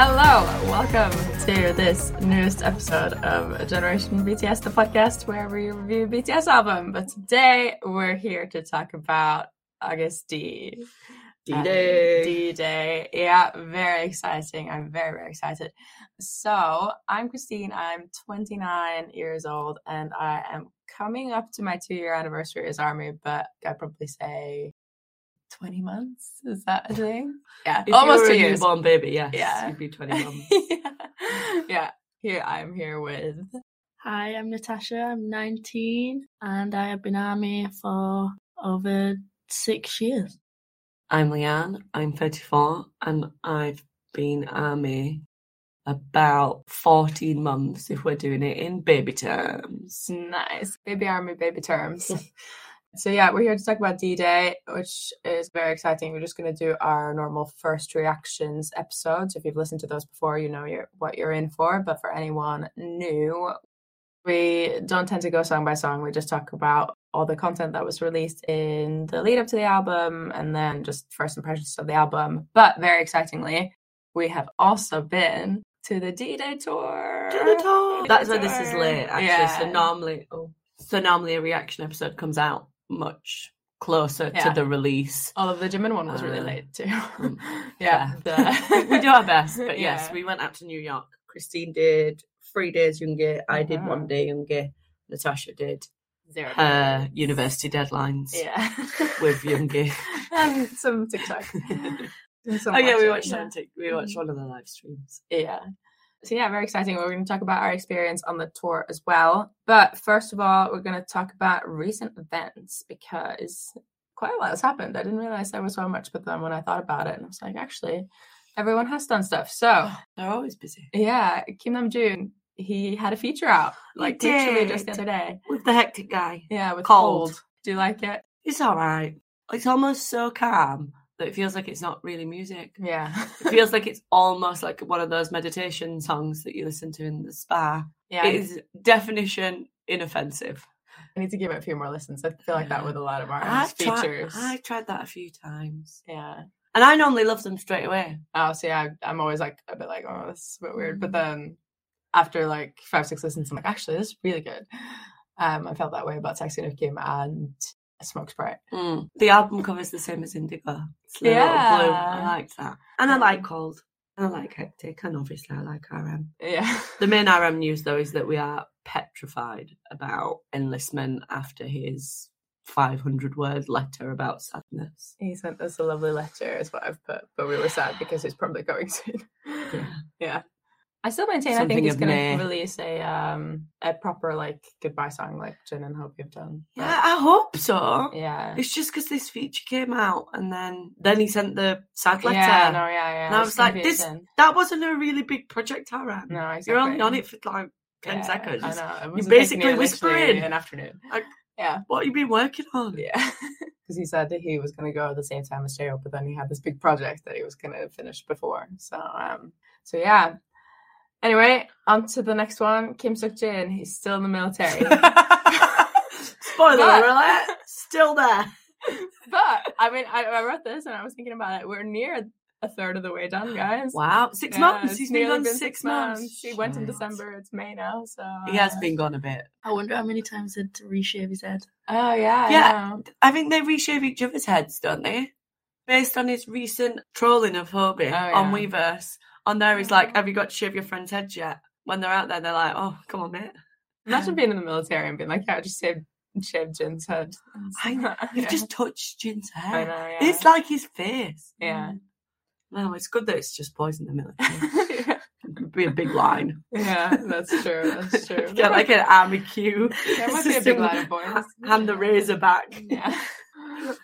Hello, welcome to this newest episode of Generation BTS, the podcast where we review BTS album. But today we're here to talk about Agust D. D-Day. D Day. Yeah, very exciting. I'm very, very excited. So, I'm Christine. I'm 29 years old and I am coming up to my two year anniversary as Army, but I'd probably say 20 months. Is that a thing? Yeah, If almost you were two a years. newborn baby, yes. Yeah. You'd be 21. yeah. yeah. Here I'm here with Hi, I'm Natasha. I'm 19 and I have been army for over six years. I'm Leanne. I'm 34 and I've been army about 14 months if we're doing it in baby terms. nice baby army baby terms. so yeah, we're here to talk about D-Day, which is very exciting. We're just going to do our normal first reactions episodes. If you've listened to those before, you know you're, what you're in for. But for anyone new, we don't tend to go song by song. We just talk about all the content that was released in the lead up to the album and then just first impressions of the album. But very excitingly, we have also been to the D-Day tour. To the top. That's why this is tour. late, actually. So normally, oh, so normally a reaction episode comes out much closer Yeah. to the release. Although the Jimin one was really Uh, late too. mm, yeah. we we do our best, but yes, Yeah. we went out to New York. Christine did three days younger. I did Uh-huh. one day younger. Natasha did Zero. her days. university deadlines Yeah. with Yoongi. and some TikTok. Oh yeah, we watched yeah. we watched Mhm. one of the live streams. Yeah. So yeah, very exciting. We're going to talk about our experience on the tour as well. But first of all, we're going to talk about recent events because quite a lot has happened. I didn't realize there was so much, but then when I thought about it, and I was like, actually, everyone has done stuff. So They're always busy. yeah, Kim Namjoon, he had a feature out like literally just the other day. With the hectic guy. Yeah, with Colde. cold. Do you like it? It's alright. It's almost so calm that it feels like it's not really music. Yeah. It feels like it's almost like one of those meditation songs that you listen to in the spa. yeah. It is definition inoffensive. I need to give it a few more listens. I feel like that with a lot of our I've tried, features. I've tried that a few times. Yeah. And I normally love them straight away. Oh, so yeah, I'm always like a bit like, oh, this is a bit weird. Mm. But then after like five, six listens, I'm like, actually, this is really good. Um, I felt that way about Taxi of Kim and Smoke Sprite. Mm. The album cover is the same as Indigo. It's a little blue. I Yeah. liked that. And I like Colde. And I like Hectic. And obviously I like RM. Yeah. The main RM news though is that we are petrified about enlistment after his 500 word letter about sadness. He sent us a lovely letter, is what I've put, but we were sad because he's probably going soon. Yeah. yeah. I still maintain I think he's gonna May. release a um a proper like goodbye song like Jin and Hope you've done. Yeah, I hope so. yeah. It's just because this feature came out and then then he sent the sad letter. Yeah, no, yeah, yeah. And I was like, this- That wasn't a really big project, RM. No, exactly. You're only on it for like 10 Yeah, seconds. I know. You're basically whispering. an afternoon. Like- yeah, What have you been working on? yeah. Because he said that he was going to go at the same time as J-Hope, but then he had this big project that he was going to finish before. So, um, so yeah. Anyway, on to the next one. Kim Seokjin. He's still in the military. Spoiler alert, still there. but I mean, I, I wrote this and I was thinking about it. We're near a third of the way done, guys. Wow, six Yeah, months. it's He's been nearly gone six months. He went in December. It's May now, so He has uh, been gone a bit. I wonder how many times he had to reshave his head. Oh yeah, I Yeah. know. I think they reshave each other's heads, don't they? Based on his recent trolling of Hobi Oh, on. Weverse. On there, he's like, Have you got to shave your friend's head yet? When they're out there, they're like, Oh, come on, mate. Imagine being in the military and being like, yeah, I just shaved, shaved Jin's head. I Yeah. just touched Jin's hair. know, yeah. It's like his face. yeah. No, it's good that it's just boys in the military. It'd be a big line. yeah, that's true. That's true. Get like an army queue. There might be a big line of boys. Hand the razor back. Yeah.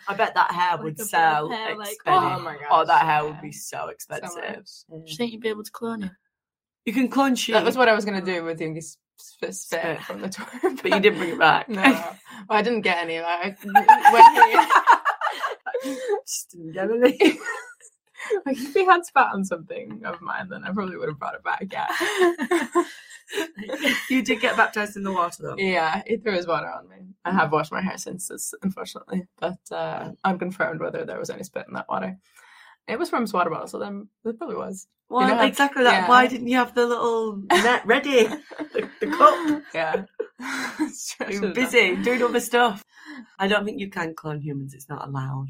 I bet that hair Like would a bit of sell hair, like, oh expensive. oh my gosh, Oh, that hair yeah. would be so So expensive. much. Do you think you'd be able to clone it? you can clone sheep, That was what I was gonna do with the spit, spit Spit. from the tour, but you didn't bring it back. No, well, I didn't get any. Like, when he, Just didn't get any. Like if he had spat on something of mine, then I probably would have brought it back. Yeah. you did get baptized in the water though. Yeah, he threw his water on me. I have washed my hair since this, unfortunately, but uh, unconfirmed whether there was any spit in that water. It was from his water bottle, so then it probably was. Well, know exactly that. yeah. Why didn't you have the little net ready? the, the cup. Yeah. You were busy doing other stuff. I don't think you can clone humans. It's not allowed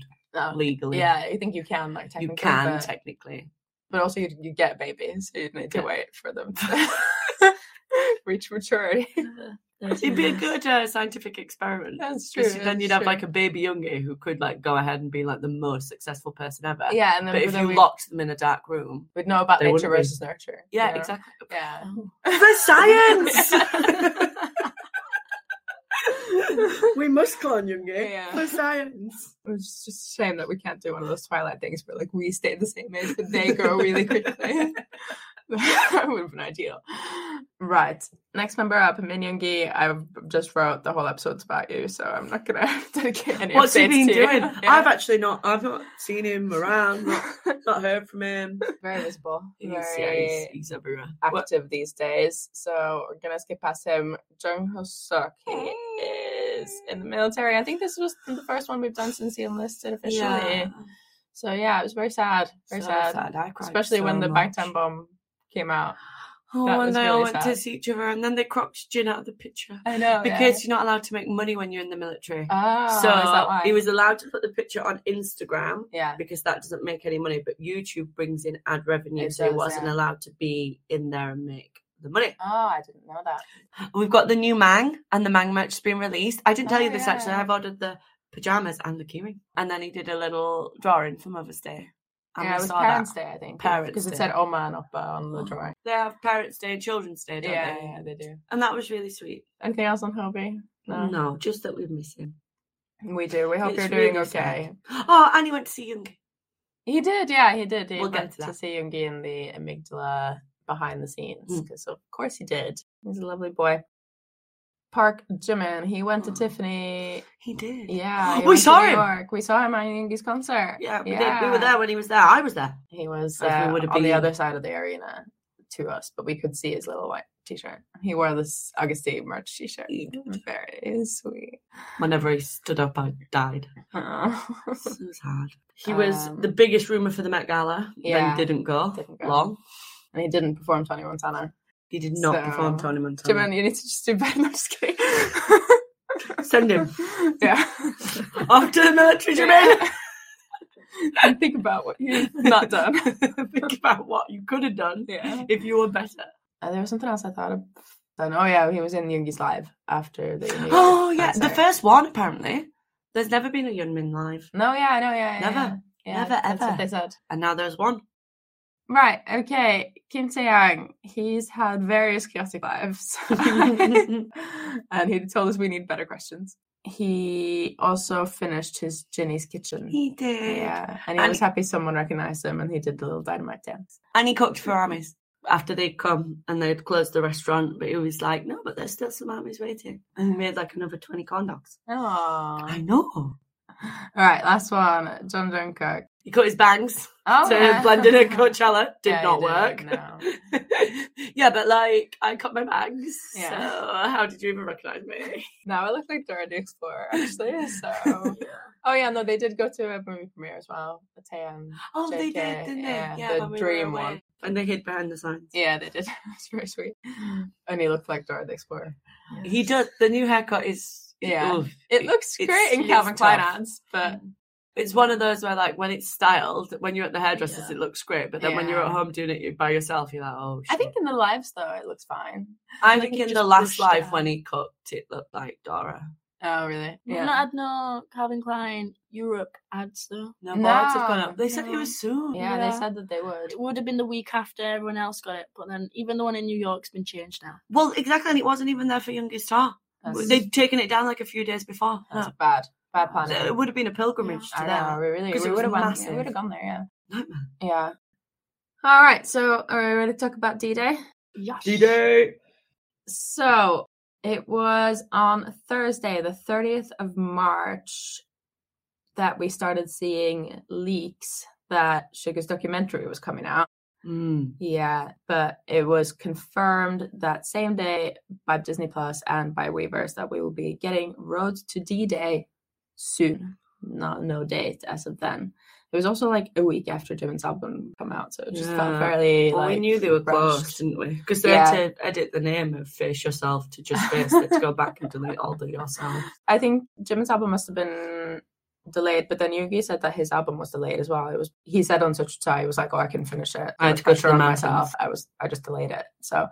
Legally. Yeah, I think you can like technically. you can but, technically. but also you, you get babies, so you need to wait for them to reach maturity. It'd be a good uh, scientific experiment. That's true. 'Cause then you'd that's have like a baby Yoongi who could like go ahead and be like the most successful person ever. yeah, and then But if then you we, locked them in a dark room, we'd know about nature versus nurture. you yeah, know? exactly. Yeah. For science. we must clone Yoongi Yeah. for science. It's just a shame that we can't do one of those Twilight things where like we stay the same age, but they grow really quickly. that would have been ideal. Right. Next member up, Min Yoongi. I just wrote the whole episode's about you, so I'm not gonna dedicate any What's he been to doing? Yeah. I've actually not. I've not seen him around. Not, not heard from him. very visible. He's, very yeah, he's, he's everywhere. What- active these days. So we're gonna skip past him. Jung Hoseok. He is in the military. I think this was the first one we've done since he enlisted officially. Yeah. So yeah, it was very sad. Very So sad. I cried Especially when the much. Bangtan bomb came out. Oh, That and they all went sad. to see each other, and then they cropped Jin out of the picture I know because you're not allowed to make money when you're in the military. Oh, so is that why? he was allowed to put the picture on Instagram Yeah. because that doesn't make any money, but YouTube brings in ad revenue, It so he wasn't yeah. allowed to be in there and make the money. Oh, I didn't know that. We've got the new Mang, and the Mang merch has been released. I didn't tell Oh, you this actually. I've ordered the pajamas and the keyring, and then he did a little drawing for Mother's Day. And yeah, it was Parents that. Day, I think. Parents because it said Oma and Oppa on the oh. drawing. They have Parents' Day and Children's Day, don't Yeah, they? yeah, they do. And that was really sweet. Anything else on Hobi? No, just that we miss him. We do. We hope It's you're doing really okay. sad. Oh, and he went to see Young. He did, yeah, he did. He We'll get went to to, that. see Yoongi in the amygdala behind the scenes Mm. because, of course, he did. He's a lovely boy. Park Jimin, he went to Oh. Tiffany. He did. Yeah, he we saw him. York. We saw him at Yoongi's concert. Yeah, we did. We were there when he was there. I was there. He was As uh, on the other side of the arena to us, but we could see his little white t-shirt. He wore this Agust D merch t-shirt. He did. Very sweet. Whenever he stood up, I died. Oh. So sad. He was Um, the biggest rumor for the Met Gala. yeah, then didn't go. didn't go. long. And he didn't perform Tony Montana. He did not So- perform Tony Montana. Jimin, you need to just do better. I'm just kidding. Send him yeah. off to the military, Yeah. Jimin. and think about what you've not done. Think about what you could have done Yeah. if you were better. Uh, there was something else I thought of. Then, oh yeah, he was in Yoongi's live after the. Oh yeah, the first one apparently. There's never been a Yoonmin live, No, yeah, I know, yeah, yeah, Never. yeah. Yeah, Never, that's ever. what they said. and now there's one. Right, okay. Kim Taehyung, he's had various chaotic lives. and he told us we need better questions. He also finished his Jinny's Kitchen. He did. yeah, and he And was he- happy someone recognized him and he did the little dynamite dance. And he cooked for armies after they'd come and they'd closed the restaurant. But he was like, no, but there's still some armies waiting. And he made like another 20 corn dogs. Oh. I know. All right, last one. Jeon Jungkook. He cut his bangs Oh, to yeah. blend in at Coachella. Did Yeah, not work. no. yeah, but like, I cut my bangs. Yeah. So how did you even recognize me? Now I look like Dora the Explorer, actually. So, oh yeah, no, they did go to a movie premiere as well. The Tan. Oh, they did, didn't they? yeah, the we Dream one. And they hid behind the signs. Yeah, they did. it's very sweet. And he looked like Dora the Explorer. He does. The new haircut is. Yeah. oof, It looks great in Calvin Klein ads, but mm. It's one of those where, like, when it's styled, when you're at the hairdressers, Yeah. it looks great. But then when you're at home doing it by yourself, you're like, oh, shit. I think in the lives though it looks fine. I think in the last live when he cooked, it looked like Dora. Oh really? We've Yeah. not had no Calvin Klein Europe ads though. No, boards have gone up. They said it was soon. yeah, they said that they would. It would have been the week after everyone else got it, but then even the one in New York's been changed now. Well, exactly, and it wasn't even there for Youngest Star. That's, They'd taken it down like a few days before. that's No. bad. Bad So planning. it would have been a pilgrimage I to know, them. we really 'Cause we would have went we would have gone there, yeah. Nightmare. Yeah. All right, so are we ready to talk about D-Day? Yes. D-Day. So it was on Thursday, the 30th of March, that we started seeing leaks that Sugar's documentary was coming out. Mm. Yeah, but it was confirmed that same day by Disney Plus and by Weverse that we will be getting Road to D Day soon. not no date as of then. It was also like a week after Jimin's album come out, so it just felt fairly Well, like we knew they were close, didn't we? Because they Yeah. had to edit the name of Face Yourself to just Face it to go back and delete all the yourself. I think Jimin's album must have been delayed, but then Yoongi said that his album was delayed as well. It was he said on such a time he was like, "Oh, I couldn't finish it. I had to go to pressure the on mountains." myself. I was I just delayed it." So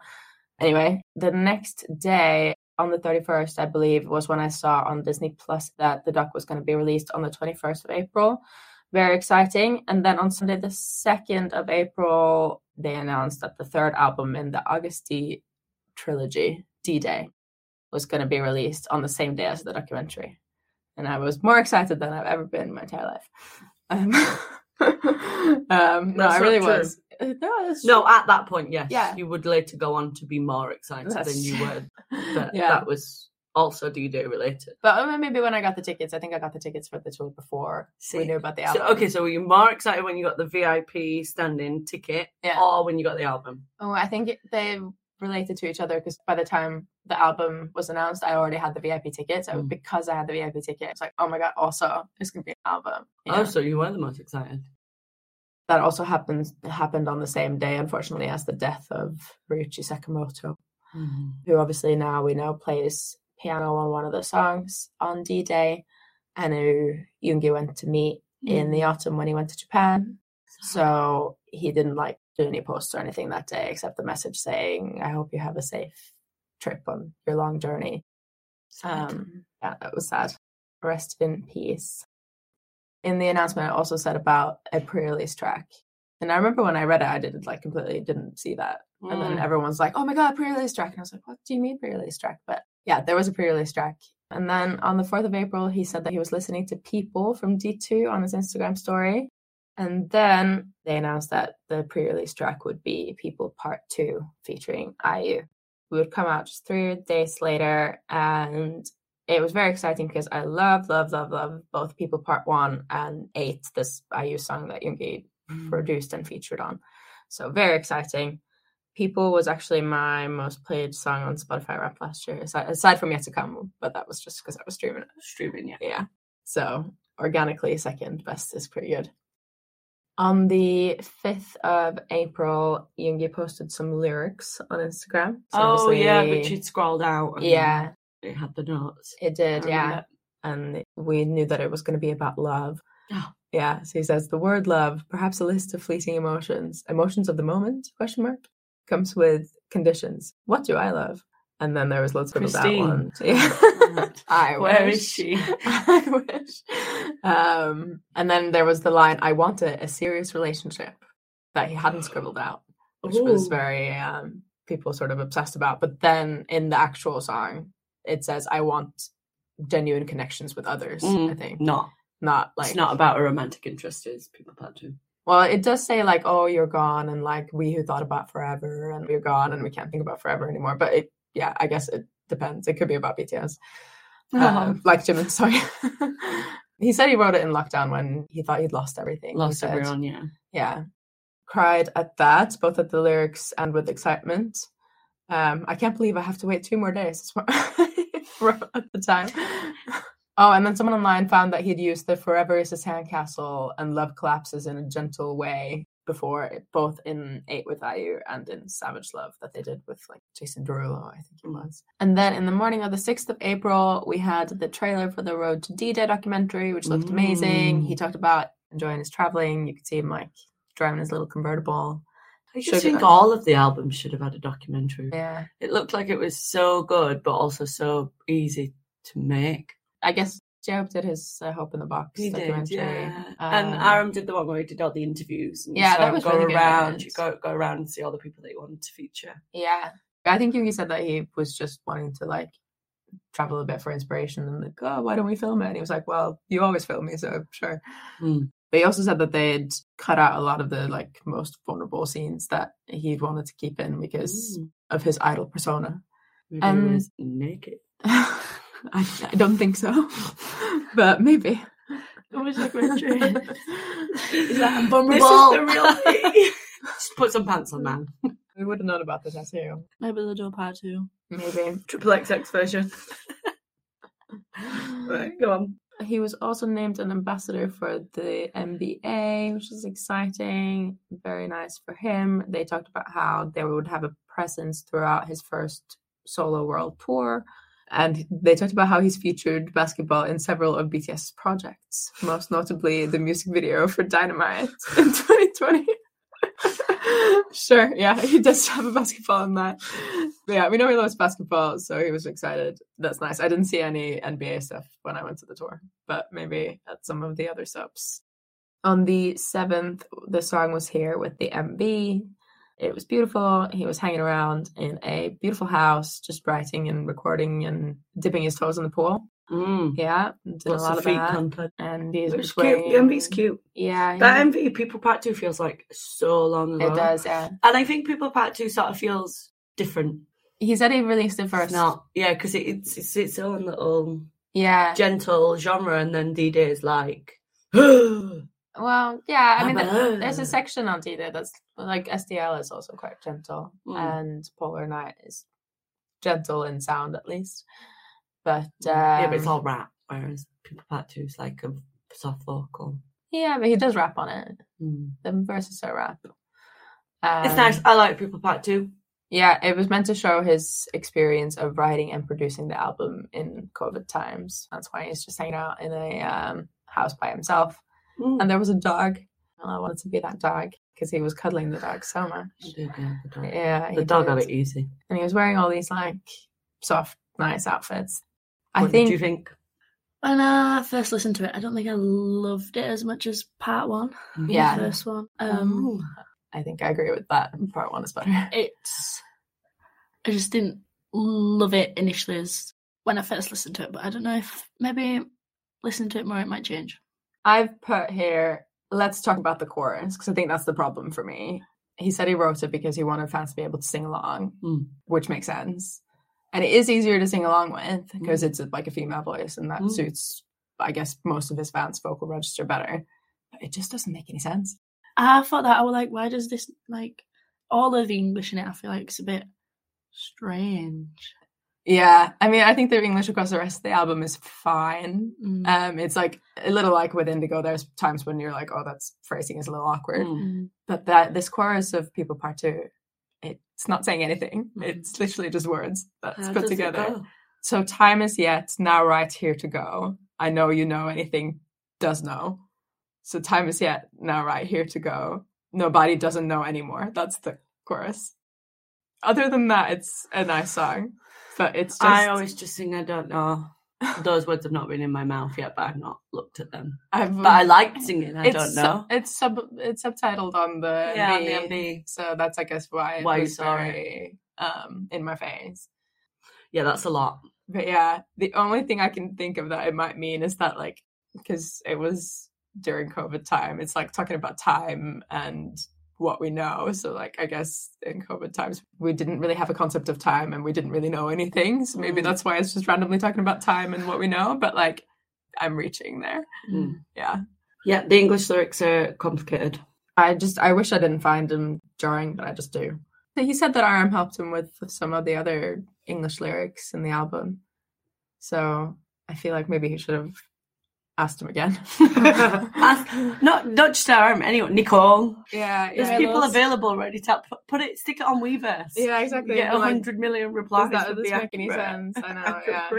anyway, the next day on the 31st, I believe, was when I saw on Disney Plus that the doc was going to be released on the 21st of April. Very exciting. And then on Sunday, the 2nd of April, they announced that the third album in the Agust D trilogy, D Day, was going to be released on the same day as the documentary. And I was more excited than I've ever been in my entire life. Um, um, no, I really true. was. Uh, No, No, at that point, yes. Yeah. You would later go on to be more excited That's than you were. But yeah. that was also D Day related. But uh, maybe when I got the tickets, I think I got the tickets for the tour before we See, knew about the So, album. okay, so were you more excited when you got the VIP standing ticket Yeah. or when you got the album? Oh, I think they related to each other because by the time the album was announced, I already had the VIP ticket. So Mm. because I had the VIP ticket, it's like, oh my god! Also, it's gonna be an album. you Oh, know? so you were the most excited. That also happened happened on the same day, unfortunately, as the death of Ryuichi Sakamoto, who obviously now we know plays piano on one of the songs on D Day, and who Yoongi went to meet in the autumn when he went to Japan. So he didn't like do any posts or anything that day except the message saying, I hope you have a safe trip on your long journey. Um, yeah, that was sad. Rest in peace. In the announcement, it also said about a pre-release track. And I remember when I read it, I did like completely didn't see that. And then Mm. everyone's like, oh my God, pre-release track. And I was like, what do you mean pre-release track? But yeah, there was a pre-release track. And then on the 4th of April, he said that he was listening to People from D2 on his Instagram story. And then they announced that the pre-release track would be People Part 2 featuring IU. We would come out just three days later and it was very exciting because I love, love, love, love both People Part 1 and 8, this IU song that Yoongi Mm. produced and featured on. So very exciting. People was actually my most played song on Spotify Rap last year, aside, aside from Yet to Come, but that was just because I was streaming it. Streaming, yeah. Yeah. So organically, second best is pretty good. On the 5th of April, Yoongi posted some lyrics on Instagram. So oh, yeah, which you'd scrolled out. and Yeah, It had the notes. it did. Yeah. remember. and we knew that it was going to be about love. Oh. Yeah, so he says the word love, perhaps a list of fleeting emotions, emotions of the moment? Question mark comes with conditions. What do I love? And then there was loads of that one. Yeah. I Where wish. is she? I wish. Um, and then there was the line, "I want a, a serious relationship," that he hadn't scribbled out, which was very um, people sort of obsessed about. But then in the actual song, it says, "I want genuine connections with others." I Mm, think No, not like it's not about a romantic interest. It's people part two. Well, it does say like, "Oh, you're gone," and like, "We who thought about forever," and we're gone, and we can't think about forever anymore. But it, yeah, I guess it depends. It could be about BTS. uh, like Jimin. Sorry. he said he wrote it in lockdown when he thought he'd lost everything. Lost said. everyone, yeah. Yeah. Cried at that, both at the lyrics and with excitement. Um, I can't believe I have to wait two more days. That's what I wrote at the time. Oh, and then someone online found that he'd used the Forever is a Sandcastle and Love Collapses in a Gentle Way before, both in Eight with IU and in Savage Love that they did with like Jason Derulo, I think it was. And then in the morning of the 6th of April, we had the trailer for the Road to D-Day documentary, which looked amazing. Mm. He talked about enjoying his traveling. You could see him like driving his little convertible. I just Sugar. think all of the albums should have had a documentary. Yeah. It looked like it was so good, but also so easy to make. I guess Job did his uh, Hope in the Box He did, documentary. yeah. and Um, RM did the one where he did all the interviews. And Yeah, so that was go really good. around. You go go around and see all the people that you wanted to feature. Yeah. I think Yoongi said that he was just wanting to like travel a bit for inspiration and like, oh, why don't we film it? And he was like, well, you always film me, so sure. Hmm. But he also said that they'd cut out a lot of the like most vulnerable scenes that he'd wanted to keep in because of his idol persona. Maybe he was naked. I, I don't think so, but maybe. Is that Is that This is the real thing. Just put some pants on, man. We would have known about the tattoo. Maybe they'll do a part two. Maybe. Triple XX version. right, go on. He was also named an ambassador for the NBA, which is exciting. Very nice for him. They talked about how they would have a presence throughout his first solo world tour. And they talked about how he's featured basketball in several of BTS projects, most notably the music video for Dynamite in 2020. Sure, yeah, he does have a basketball in that. But yeah, we know he loves basketball, so he was excited. That's nice. I didn't see any NBA stuff when I went to the tour, but maybe at some of the other subs. On the 7th, the song was here with the MV. It was beautiful. He was hanging around in a beautiful house, just writing and recording and dipping his toes in the pool. Mm. Yeah, did Lots a lot of feet that. content. And he's It's cute. The MV's cute. Yeah, That he- MV People Part 2 feels like so long ago. it does. Yeah, And I think People Part 2 sort of feels different. he said he released it first. It's not. Yeah, because it, it's, it's its own little Yeah. gentle genre, and then D Day is like. Well, yeah. I mean, there's a section on D Day that's like SDL is also quite gentle, Mm. and Polar Night is gentle in sound at least. But um, yeah, but it's all rap, whereas People Part 2 is like a soft vocal. yeah, but he does rap on it. Mm. The verses are rap. It's Um, nice. I like People Part 2. Yeah, it was meant to show his experience of writing and producing the album in COVID times. That's why he's just hanging out in a um, house by himself. Mm. And there was a dog, and I wanted to be that dog because he was cuddling the dog so much. Did, yeah, the dog. Yeah, The dog got it easy. and he was wearing all these like soft, nice outfits. I think, did you think? When I first listened to it, I don't think I loved it as much as part one. Yeah. The first one. Um, Oh. I think I agree with that. Part one is better. it's I just didn't love it initially as when I first listened to it, but I don't know if maybe listening to it more it might change. I've put here. Let's talk about the chorus because I think that's the problem for me. He said he wrote it because he wanted fans to be able to sing along, Mm. which makes sense. And it is easier to sing along with because Mm. it's like a female voice, and that Mm. suits, I guess, most of his fans' vocal register better. But it just doesn't make any sense. I thought that I was like, why does this like all of the English in it? I feel like it's a bit strange. Yeah, I mean, I think the English across the rest of the album is fine. Mm. Um, it's like a little like with Indigo. There's times when you're like, "Oh, that's phrasing is a little awkward," Mm. But that this chorus of People Part Two, it's not saying anything. Mhm. It's literally just words that's How put together. So time is yet now right here to go. I know you know anything does know. So time is yet now right here to go. Nobody doesn't know anymore. That's the chorus. Other than that, it's a nice song, but it's just I always just sing, I don't know. Those words have not been in my mouth yet, but I've not looked at them. I've, But I like singing, I don't su- know. it's sub it's subtitled on the Yeah, on the MV. so that's I guess why Why you saw it. um in my face. Yeah, that's a lot. But yeah, the only thing I can think of that it might mean is that like because it was during COVID time, it's like talking about time and what we know. So like I guess in COVID times we didn't really have a concept of time and we didn't really know anything. So maybe Mm. that's why it's just randomly talking about time and what we know. But like I'm reaching there. Mm. Yeah. Yeah, the English lyrics are complicated. I just I wish I didn't find them jarring, but I just do. He said that RM helped him with some of the other English lyrics in the album. So I feel like maybe he should have asked him again. Ask, not not just RM, anyone. Nicole. yeah, There's yeah, people available ready to put, put it, stick it on Weverse. Yeah, exactly. Get a like, hundred million replies. that- does make any sense? I know, yeah.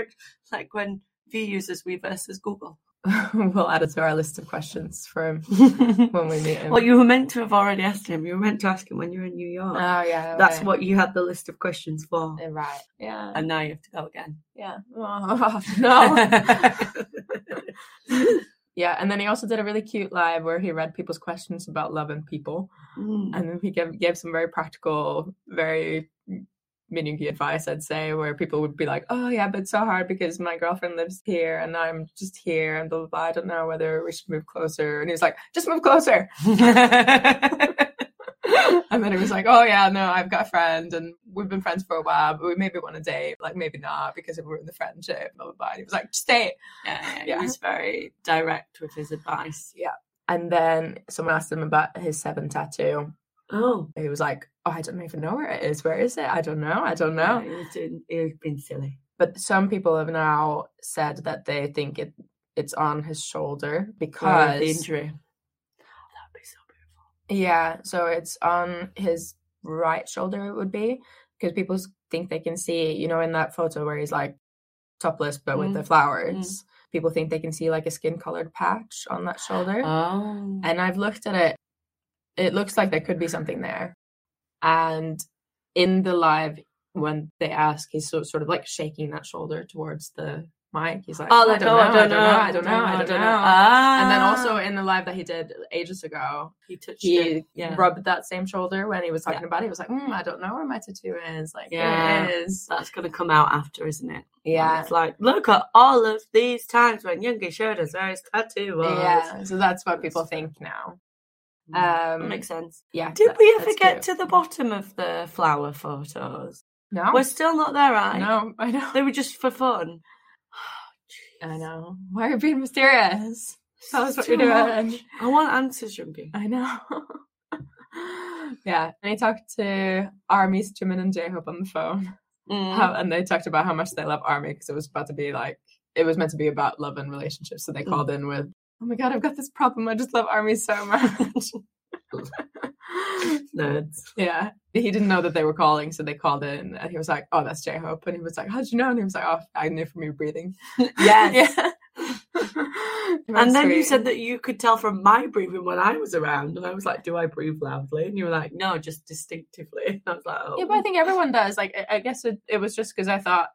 Like when V uses Weverse as Google. we'll add it to our list of questions for him when we meet him. well, you were meant to have already asked him. You were meant to ask him when you were in New York. oh yeah, That's what you had the list of questions for. Eh, right. Yeah, And now you have to go again. yeah. Oh, no. yeah, and then he also did a really cute live where he read people's questions about love and people. Mm. and then he gave, gave some very practical, very minuggy advice, I'd say, where people would be like, "Oh yeah, but it's so hard because my girlfriend lives here and I'm just here, and blah blah blah. I don't know whether we should move closer." And he was like, "Just move closer." and then he was like, "Oh yeah, no, I've got a friend, and we've been friends for a while, but we maybe want to date, like maybe not because it ruined the friendship." Blah blah blah. And he was like, "Just stay." yeah, yeah, Yeah. he was very direct with his advice. Yeah. And then someone asked him about his seven tattoo. Oh, He was like, "Oh, I don't even know where it is. Where is it? I don't know. I don't know." yeah, he was doing, he was being silly. but some people have now said that they think it it's on his shoulder Because the injury. Oh, that would be so beautiful. yeah, so it's on his right shoulder. It would be because people think they can see, you know, in that photo where he's like topless but with the Mm, flowers. People think they can see like a skin colored patch on that shoulder. Oh. and I've looked at it. It looks like there could be something there. And in the live, when they ask, he's so, sort of like shaking that shoulder towards the mic. He's like, Oh, I don't oh, know, I don't know, I don't know, I don't know. Ah. And then also in the live that he did ages ago, he touched he. Yeah. rubbed that same shoulder when he was talking Yeah. about it. He was like, mm, I don't know where my tattoo is. Like, Yeah. it is. That's going to come out after, isn't it? And Yeah. It's like, look at all of these times when Yoongi showed us where his tattoo was. Yeah. So that's what people think now. Mm, that Um, makes sense. yeah. Did that- we ever get cute. to the bottom of the flower photos? No. We're still not there, right? no, I know. They were just for fun. I know. Why are you being mysterious? Tell us what Too you're much. doing. I want answers, Yoongi. I know. yeah. And he talked to Army's Jimin and J Hope on the phone. Mm. How, and they talked about how much they love Army because it was about to be like, it was meant to be about love and relationships. So they Mm. called in with, oh my God, I've got this problem. I just love Army so much. Nerds. yeah. He didn't know that they were calling. So they called in and he was like, oh, that's J Hope. And he was like, how'd you know? And he was like, oh, I knew from your breathing. Yes. yeah. And then you said that you could tell from my breathing when I was around, and I was like, "Do I breathe loudly?" And you were like, "No, just distinctively." And I was like, "Oh, Yeah, but I oh. think everyone does. Like, I- I guess it, it was just because I thought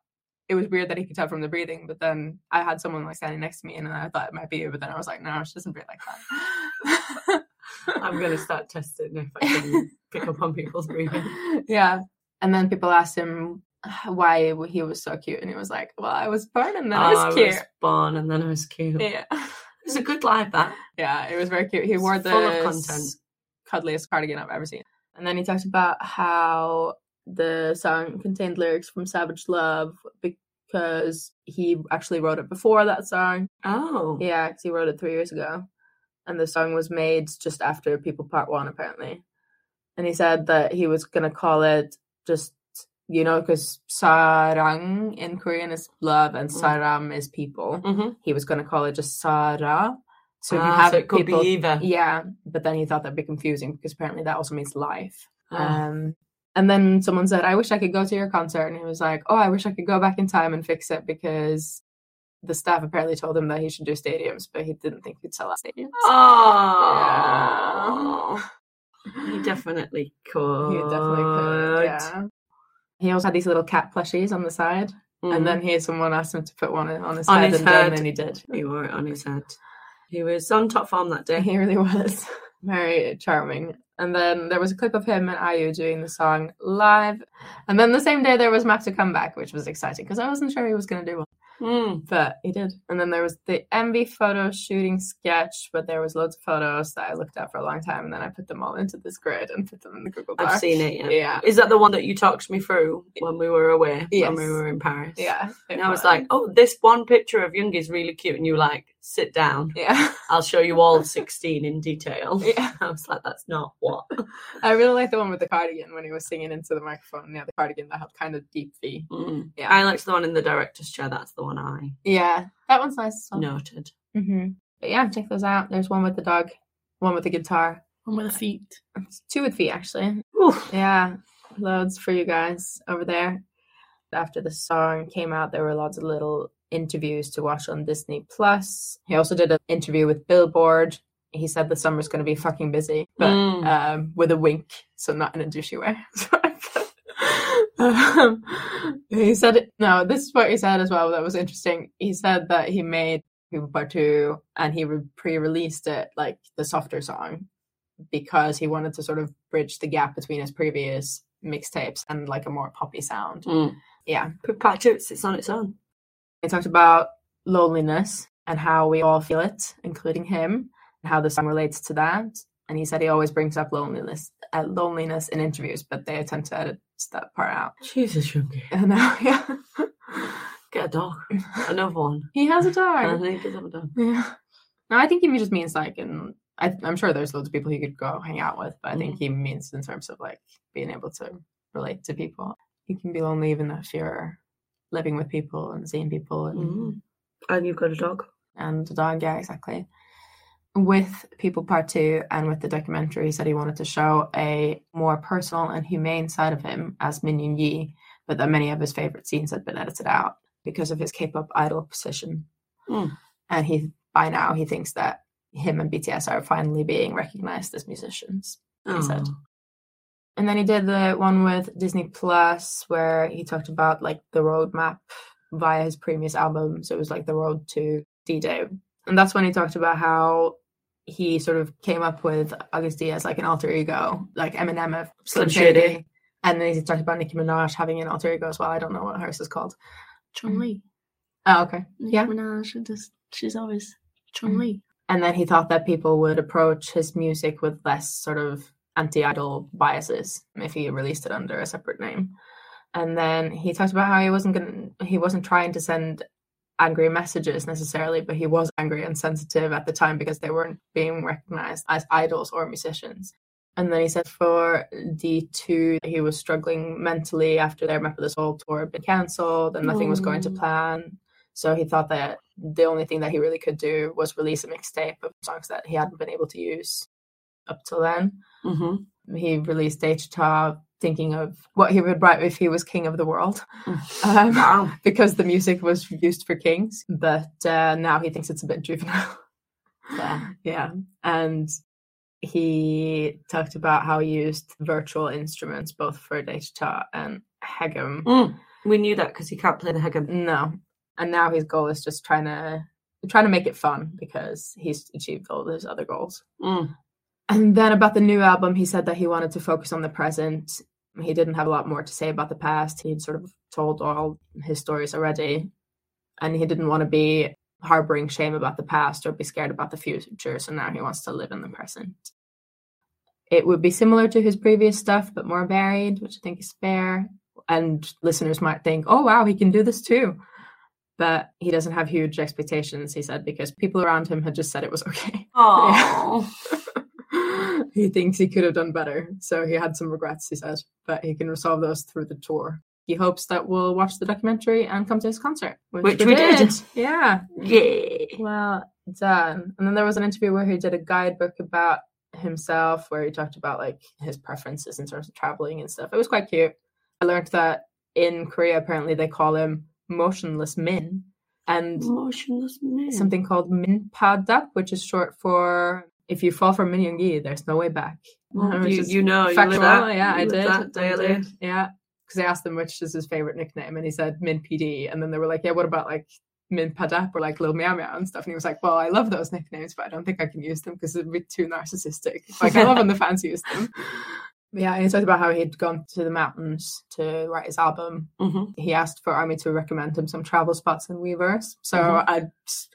it was weird that he could tell from the breathing, but then I had someone like standing next to me, and I thought it might be you, but then I was like, no, she doesn't breathe like that. I'm gonna start testing if I can pick up on people's breathing." yeah, and then people asked him why he was so cute, and he was like, "Well, I was born, and then I Oh, was cute." I was born, and then I was cute. Yeah, It was a good life. That yeah, it was very cute. He wore the content. cuddliest cardigan I've ever seen, and then he talked about how the song contained lyrics from Savage Love because he actually wrote it before that song. oh, Yeah, because he wrote it three years ago. And the song was made just after People Part One, apparently. And he said that he was going to call it just, you know, because sarang in Korean is love and Mm. saram is people. hmm He was going to call it just sara. So if you Ah, have so it could people. be either. Yeah, but then he thought that'd be confusing because apparently that also means life. Oh. Um, and then someone said, I wish I could go to your concert. And he was like, Oh, I wish I could go back in time and fix it because the staff apparently told him that he should do stadiums, but he didn't think he'd sell out stadiums. Oh, he definitely could. He definitely could. Yeah. He also had these little cat plushies on the side. Mhm. And then he had someone asked him to put one on his On head, his and, head. then he did. he wore it on his head. He was on top form that day. He really was very charming. And then there was a clip of him and IU doing the song live. And then the same day there was Map to come back, which was exciting because I wasn't sure he was going to do one, Mm. but he did. And then there was the MV photo shooting sketch, but there was loads of photos that I looked at for a long time, and then I put them all into this grid and put them in the Google Doc. I've seen it. Yeah. Yeah, Is that the one that you talked me through when we were away? Yes. When we were in Paris. yeah. And I was like, oh, this one picture of Young is really cute. And you were like, sit down. yeah, I'll show you all 16 in detail. yeah. I was like, that's not what. I really like the one with the cardigan when he was singing into the microphone. Yeah, the cardigan that had kind of deep V. Mm. Yeah. I liked the one in the director's chair. That's the one I Yeah, that one's nice. well. noted. hmm But yeah, check those out. There's one with the dog, one with the guitar, One with the feet. two with feet actually. Oof. Yeah, loads for you guys over there. After the song came out, there were lots of little interviews to watch on Disney Plus. He also did an interview with Billboard. He said the summer's going to be fucking busy, but Mm. um, with a wink, so not in a douchey way. um, he said, no, this is what he said as well that was interesting. He said that he made People Part 2 and he pre-released it, like the softer song, because he wanted to sort of bridge the gap between his previous mixtapes and like a more poppy sound. Mm. Yeah. But Part two, it's on its own. He talked about loneliness and how we all feel it, including him, and how the song relates to that. And he said he always brings up loneliness, uh, loneliness in interviews, but they attempt to edit that part out. Jesus, Yoongi. And now, yeah, Get a dog. Another one. he has a I dog. think it's have a dog. Yeah. No, I think he just means like, and I, I'm sure there's loads of people he could go hang out with, but I think he means in terms of like being able to relate to people. You can be lonely even if you're living with people and seeing people. And Mm. And you've got a dog. and a dog. Yeah, exactly. With People Part Two and with the documentary, he said he wanted to show a more personal and humane side of him as Min Yoongi, but that many of his favorite scenes had been edited out because of his K-pop idol position. Mm. And he, by now, he thinks that him and BTS are finally being recognized as musicians. He said. And then he did the one with Disney Plus where he talked about like the roadmap via his previous album. So it was like the road to D Day. And that's when he talked about how he sort of came up with Agust D as like an alter ego, like Eminem of Slim Shady. Shady. And then he talked about Nicki Minaj having an alter ego as well. I don't know what hers is called. Chun Li. Oh, okay. Nicki Yeah. Minaj, just, she's always Chun mm-hmm. Li. And then he thought that people would approach his music with less sort of anti idol biases if he released it under a separate name. And then he talked about how he wasn't going he wasn't trying to send angry messages necessarily, but he was angry and sensitive at the time because they weren't being recognized as idols or musicians. And then he said for D2, he was struggling mentally after their the Soul tour had been cancelled and nothing was going to Oh. plan. So he thought that the only thing that he really could do was release a mixtape of songs that he hadn't been able to use up till then. Mhm. He released Daechwita thinking of what he would write if he was king of the world Mm. um, Wow. because the music was used for kings. But uh, now he thinks it's a bit juvenile. Yeah. yeah. And he talked about how he used virtual instruments both for Daechwita and Haegeum. Mm. We knew that because he can't play the haegeum. No. And now his goal is just trying to trying to make it fun because he's achieved all his other goals. Mm. And then about the new album, he said that he wanted to focus on the present. He didn't have a lot more to say about the past. He'd sort of told all his stories already. And he didn't want to be harboring shame about the past or be scared about the future. So now he wants to live in the present. It would be similar to his previous stuff, but more varied, which I think is fair. And listeners might think, oh, wow, he can do this too. But he doesn't have huge expectations, he said, because people around him had just said it was okay. Oh. he thinks he could have done better. So he had some regrets, he says, but he can resolve those through the tour. He hopes that we'll watch the documentary and come to his concert, which, Which we did. Yeah. Yeah. Well done. And then there was an interview where he did a guidebook about himself, where he talked about like his preferences in terms of traveling and stuff. It was quite cute. I learned that in Korea, apparently they call him motionless Min, and something called Minpadap, which is short for if you fall from Min Yoongi, there's no way back. Well, you, you know, you factual. that. yeah, I did. That I daily. did. Yeah, because I asked him which is his favorite nickname, and he said Min PD, and then they were like, "Yeah, what about like Min Padap or like Lil Meow Meow and stuff?" And he was like, "Well, I love those nicknames, but I don't think I can use them because it'd be too narcissistic. Like I love when the fans use them." Yeah, and he talked about how he'd gone to the mountains to write his album. hmm He asked for Army to recommend him some travel spots in Weverse. So Mhm. I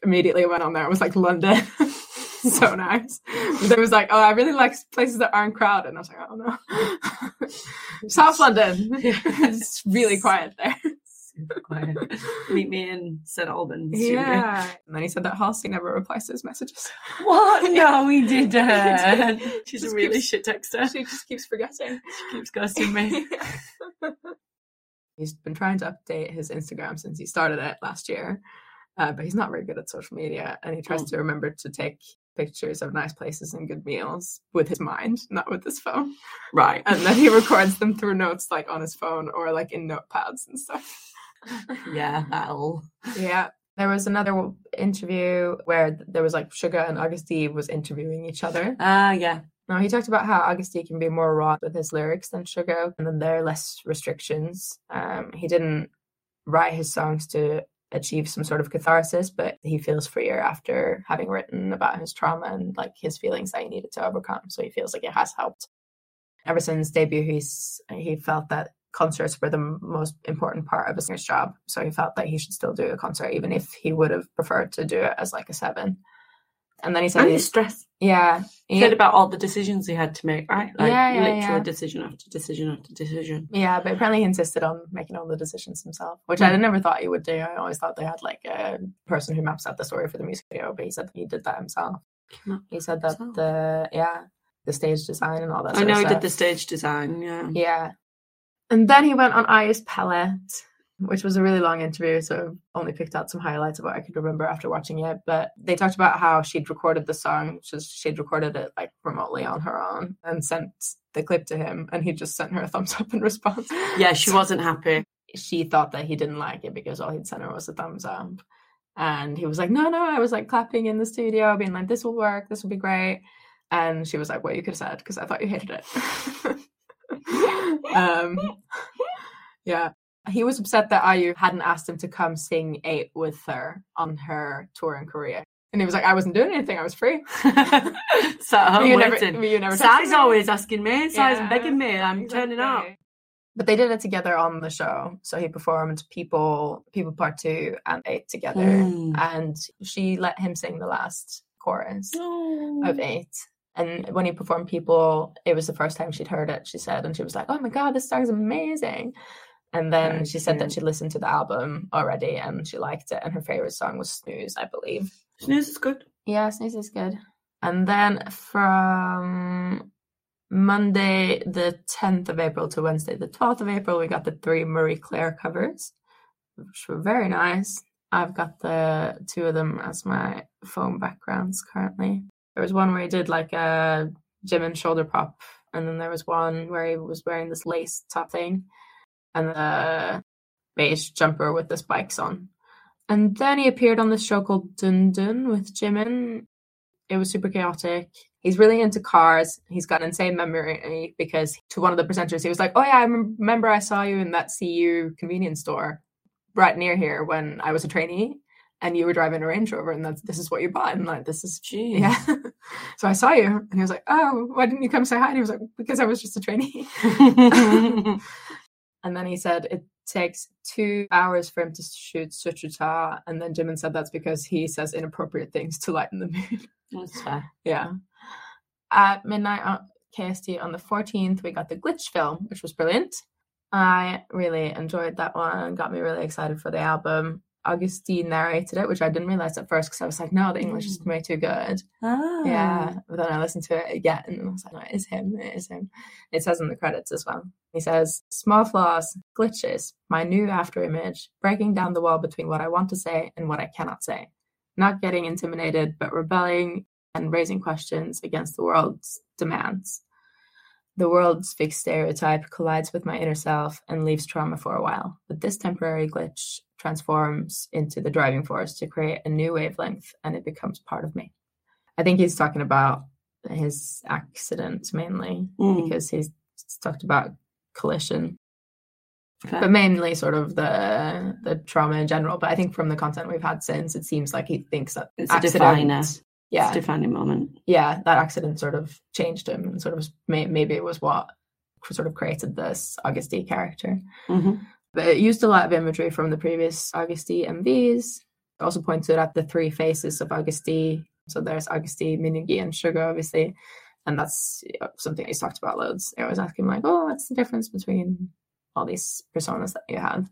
immediately went on there. I was like, London. so nice. It was like, oh, I really like places that aren't crowded. And I was like, oh no. South London. it's really quiet there. Super quiet. Meet me in St Albans. Yeah. And then he said that Halsey never replies to his messages. What? No, we didn't. did. She's Just a really keeps- shit texter. She just keeps forgetting. She keeps ghosting me. he's been trying to update his Instagram since he started it last year, uh, but he's not very good at social media, and he tries Mm. to remember to take pictures of nice places and good meals with his mind, not with his phone, Right. and then he records them through notes like on his phone or like in notepads and stuff. yeah, that'll. Yeah. There was another interview where there was like Sugar and Agust D was interviewing each other. Ah, yeah. Now he talked about how Agust D can be more raw with his lyrics than Sugar, and then there are less restrictions. Um, he didn't write his songs to achieve some sort of catharsis, but he feels freer after having written about his trauma and like his feelings that he needed to overcome. So he feels like it has helped. Ever since debut, he's he felt that concerts were the most important part of a singer's job. So he felt that he should still do a concert, even if he would have preferred to do it as like a seven. And then he said, And the he's, stress. "Yeah, He said about all the decisions he had to make, right? Like, Yeah, yeah, literally yeah. decision after decision after decision. Yeah, but apparently he insisted on making all the decisions himself, which I Mm. never thought he would do. I always thought they had like a person who maps out the story for the music video, but he said that he did that himself. He said that himself. the yeah, the stage design and all that. I know he stuff. did the stage design, yeah. Yeah, and then he went on IU's Palette, which was a really long interview. So only picked out some highlights of what I could remember after watching it. But they talked about how she'd recorded the song, she'd recorded it like remotely on her own and sent the clip to him, and he just sent her a thumbs up in response. Yeah, she wasn't happy. She thought that he didn't like it because all he'd sent her was a thumbs up. And he was like, No, no, I was like clapping in the studio, being like, This will work, this will be great. And she was like, Well, you could have said because I thought you hated it. um, yeah. He was upset that IU hadn't asked him to come sing eight with her on her tour in Korea. And he was like, I wasn't doing anything, I was free. so home you never, waiting. you never Sai's always asking me. Sai's Yeah, begging me. I'm turning up. But they did it together on the show. So he performed People, People Part Two and Eight together. Mm. And she let him sing the last chorus Oh. of Eight. And when he performed People, it was the first time she'd heard it, she said. And she was like, oh my God, this song's amazing. And then she said that she listened to the album already and she liked it. And her favorite song was Snooze, I believe. Snooze is good. Yeah, Snooze is good. And then from Monday, the 10th of April to Wednesday, the 12th of April, we got the three Marie Claire covers, which were very nice. I've got the two of them as my phone backgrounds currently. There was one where he did like a gym and shoulder pop, and then there was one where he was wearing this lace top thing and the beige jumper with the spikes on. And then he appeared on this show called Dun Dun with Jimin. It was super chaotic. He's really into cars. He's got an insane memory because to one of the presenters, he was like, "Oh yeah, I remember I saw you in that CU convenience store right near here when I was a trainee, and you were driving a Range Rover, and that's this is what you bought." And like, this is Jeez. yeah. so I saw you, and he was like, "Oh, why didn't you come say hi?" And he was like, "Because I was just a trainee." And then he said it takes two hours for him to shoot Suchwita. And then Jimin said that's because he says inappropriate things to lighten the mood. That's fair. yeah. At midnight on KST on the 14th, we got the Glitch film, which was brilliant. I really enjoyed that one. Got me really excited for the album. Agust D narrated it, which I didn't realize at first because I was like, no, the English is way too good. Ah. Yeah, but then I listened to it again and I was like, no, it is him, it is him. It says in the credits as well. He says, small flaws, glitches, my new after image, breaking down the wall between what I want to say and what I cannot say. Not getting intimidated, but rebelling and raising questions against the world's demands. The world's fixed stereotype collides with my inner self and leaves trauma for a while. But this temporary glitch transforms into the driving force to create a new wavelength and it becomes part of me. I think he's talking about his accident mainly Mm. because he's talked about collision, but mainly sort of the the trauma in general. But I think from the content we've had since, it seems like he thinks that It's a accident, definer. It's yeah, a defining moment. yeah, that accident sort of changed him and sort of maybe it was what sort of created this Agust D character. hmm But it used a lot of imagery from the previous Agust D MVs. It also pointed at the three faces of Agust D. So there's Agust D, Minugi, and Suga, obviously. And that's you know, something he's talked about loads. I always asking like, oh, what's the difference between all these personas that you have?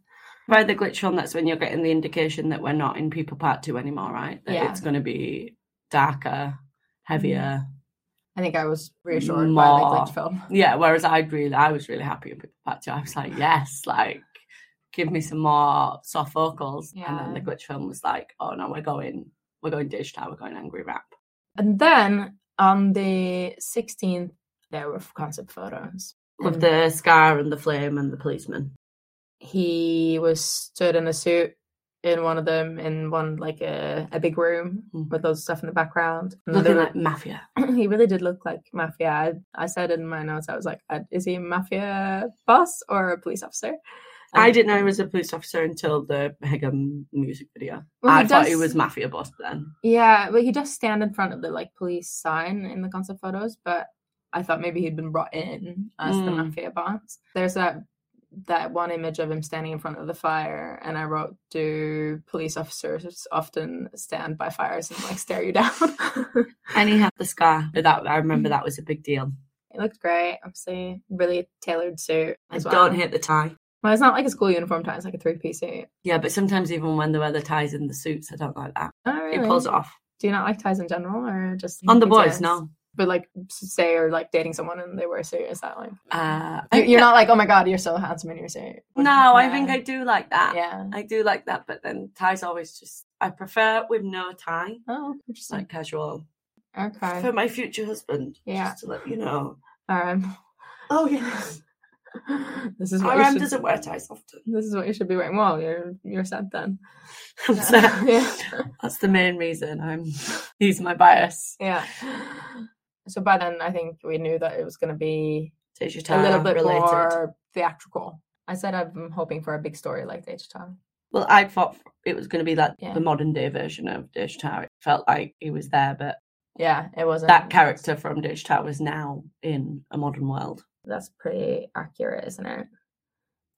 By the glitch film, that's when you're getting the indication that we're not in People Part 2 anymore, right? That Yeah. it's going to be darker, heavier. Mm-hmm. I think I was reassured by the glitch film. Yeah, whereas I'd really, I was really happy in People Part 2. I was like, yes, like, give me some more soft vocals. Yeah. And then the glitch film was like, oh no, we're going, we're going digital, we're going angry rap. And then on the 16th, there were concept photos. With And the scar and the flame and the policeman. he was stood in a suit in one of them in one like a, a big room Mm. with loads of stuff in the background. And Looking like mafia. he really did look like mafia. I, I said in my notes, I was like, uh, is he a mafia boss or a police officer? I didn't know he was a police officer until the Haegeum music video. Well, I he thought he was mafia boss then. Yeah, but he does stand in front of the like police sign in the concept photos, but I thought maybe he'd been brought in as the Mm. mafia boss. There's that that one image of him standing in front of the fire and I wrote, Do police officers often stand by fires and like stare you down? And he had the scar. But that I remember Mm. that was a big deal. it looked great, obviously. Really tailored suit I well. don't hate the tie. Well, it's not like a school uniform tie, it's like a three piece suit. Yeah, but sometimes even when they wear the ties in the suits, I don't like that. Oh, really? It pulls it off. Do you not like ties in general or just On the boys, no. But like, say you're like dating someone and they were serious, that like Uh, you- you're not like, oh my god, you're so handsome and you're serious. No, I think I do like that. Yeah. I do like that, but then ties always just I prefer with no tie, Oh, just like casual. Okay. For my future husband. Yeah. Just to let you know. RM. Oh yes. this is what RM should, doesn't wear ties often. This is what you should be wearing. Well, you're you're set then. Sad. yeah. That's the main reason. I'm he's my bias. Yeah. So by then, I think we knew that it was going to be Daechwita a little bit related. more theatrical. I said I'm hoping for a big story like Daechwita. Well, I thought it was going to be like Yeah. the modern day version of Daechwita. It felt like he was there, but Yeah, it wasn't that character from Daechwita was now in a modern world. That's pretty accurate, isn't it?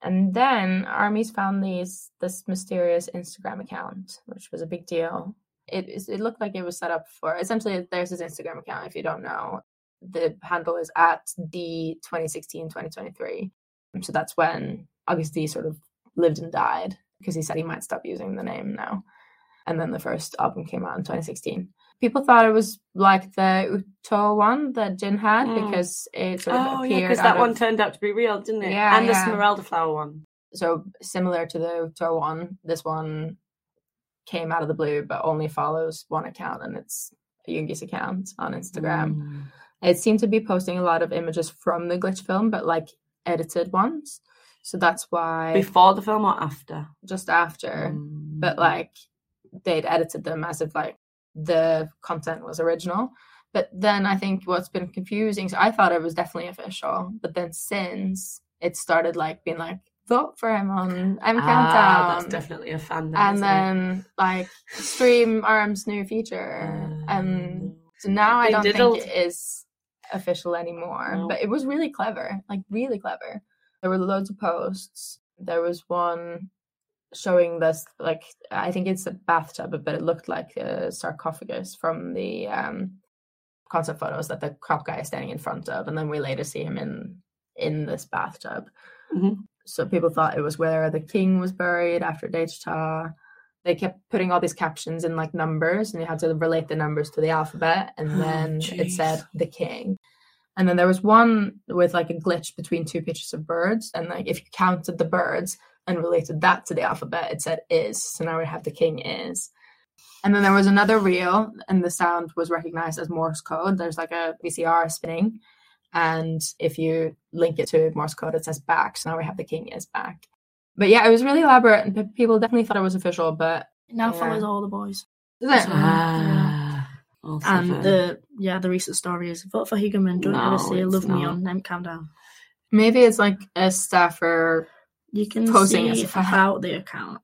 And then armies found these this mysterious Instagram account, which was a big deal. It it looked like it was set up for essentially there's his Instagram account. If you don't know, the handle is at d 2016 2023. So that's when Agust D sort of lived and died because he said he might stop using the name now. And then the first album came out in 2016. People thought it was like the Uto one that Jin had Mm. because it sort of Oh, yeah, appeared because out that of- one turned out to be real, didn't it? Yeah, and the yeah. Smeraldo flower one. so similar to the Uto one, this one came out of the blue, but only follows one account, and it's Yoongi's account on Instagram. Mm. It seemed to be posting a lot of images from the glitch film, but like edited ones. So that's why Before the film or after? just after, Mm. but like they'd edited them as if like the content was original. But then I think what's been confusing, so I thought it was definitely official, but then since it started like being like vote for him on M Ah, Countdown, that's definitely a fan. Then, and isn't then like stream Arm's new feature, it? and so now I don't diddled. think it is official anymore. No. But it was really clever, like really clever. There were loads of posts. There was one showing this, like I think it's a bathtub, but it looked like a sarcophagus from the um, concept photos that the crop guy is standing in front of, and then we later see him in in this bathtub. Mhm. So people thought it was where the king was buried after Daechwita. They kept putting all these captions in like numbers, and you had to relate the numbers to the alphabet, and Oh, then it said the king. And then there was one with like a glitch between two pictures of birds, and like if you counted the birds and related that to the alphabet, it said is. So now we have the king is. And then there was another reel, and the sound was recognized as Morse code. There's like a VCR spinning, and if you link it to Morse code, it says back. So now we have the king is back. But yeah, it was really elaborate, and pe- people definitely thought it was official. But It now Yeah. follows all the boys. is it? Ah, also And fair. the yeah, the recent story is vote for Higaman, don't No, ever say it's love me not. on M Countdown. maybe it's like a staffer. You can Posting as see a fan. about the account.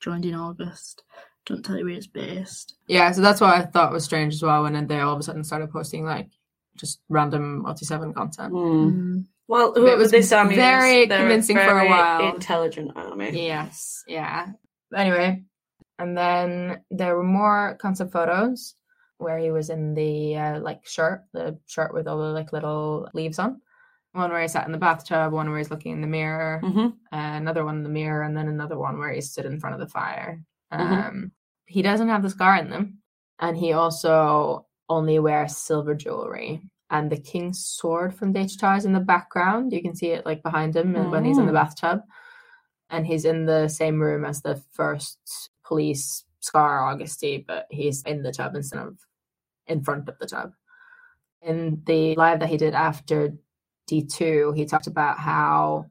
Joined in August. Don't tell you where it's based. Yeah, so that's what I thought was strange as well. When they all of a sudden started posting like just random OT7 content. Mm. Mm. Well, It whoever was this army very they're convincing for a while. Intelligent army. Yes, yeah. Anyway, and then there were more concept photos where he was in the uh, like shirt, the shirt with all the like little leaves on. One where he sat in the bathtub, one where he's looking in the mirror, hmm uh, another one in the mirror, and then another one where he stood in front of the fire. Mhm. Um, He doesn't have the scar in them, and he also only wears silver jewelry. And the king's sword from Daechwita is in the background. You can see it like behind him and when he's in the Mm. bathtub. And he's in the same room as the first police scar Agust D, but he's in the tub instead of in front of the tub. In the live that he did after D2, he talked about how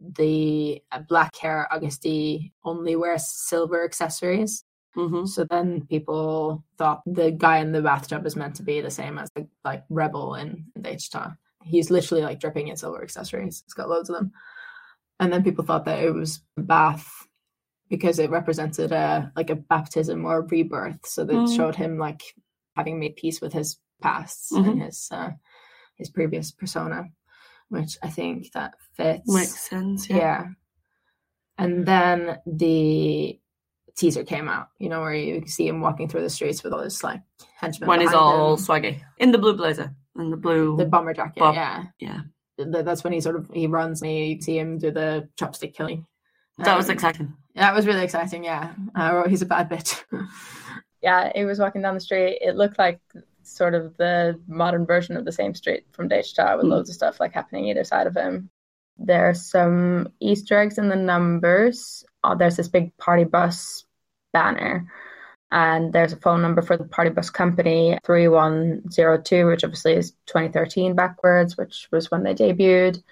the uh, black hair Agust D only wears silver accessories. hmm So then people thought the guy in the bathtub is meant to be the same as the like rebel in Daechwita. He's literally like dripping in silver accessories. He's got loads of them. And then people thought that it was bath because it represented a like a baptism or a rebirth. So that Mm. showed him like having made peace with his pasts Mhm. and his uh, his previous persona, which I think that fits. Makes sense. Yeah. Yeah. And then the teaser came out, you know, where you see him walking through the streets with all his like henchmen. When he's all him. swaggy in the blue blazer and the blue. the bomber jacket, Bob- yeah. yeah. That's when he sort of he runs and you see him do the chopstick killing. that was Um, exciting. That was really exciting, yeah. I wrote he's a bad bitch. yeah, he was walking down the street. It looked like sort of the modern version of the same street from Daechwita with Mm. loads of stuff like happening either side of him. There's some Easter eggs in the numbers. Oh, there's this big party bus banner. And there's a phone number for the party bus company, 3102, which obviously is 2013 backwards, which was when they debuted.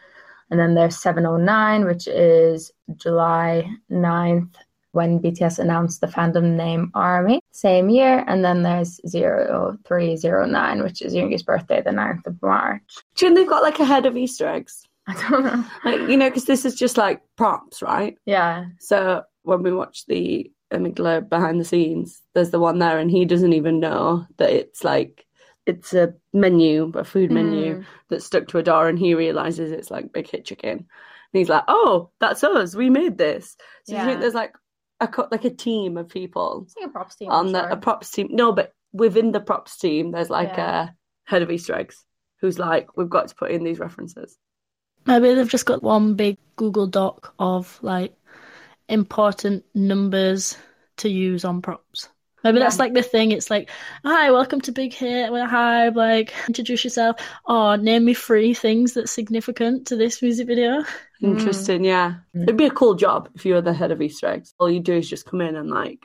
And then there's 709, which is July 9th, when BTS announced the fandom name Army, same year. And then there's 0309, which is Yoongi's birthday, the 9th of March. Do you they've got like a head of Easter eggs? I don't know. Like, you know, because this is just like props, right? Yeah. So when we watch the Amygdala behind the scenes, there's the one there, and he doesn't even know that it's like it's a menu, a food menu Mm. that's stuck to a door, and he realizes it's like Big Hit Chicken, and he's like, "Oh, that's us. We made this." So you Yeah. think there's like a co- like a team of people It's like a props team. on I'm the sure. a props team? No, but within the props team, there's like Yeah. a head of Easter eggs who's like, "We've got to put in these references." Maybe they've just got one big Google Doc of like important numbers to use on props. Maybe that's like the thing. It's like, hi, welcome to Big Hit. Well, Hi, like, introduce yourself. Oh, name me three things that's significant to this music video. Mm. Interesting, yeah. Mm. It'd be a cool job if you were the head of Easter eggs. All you do is just come in and like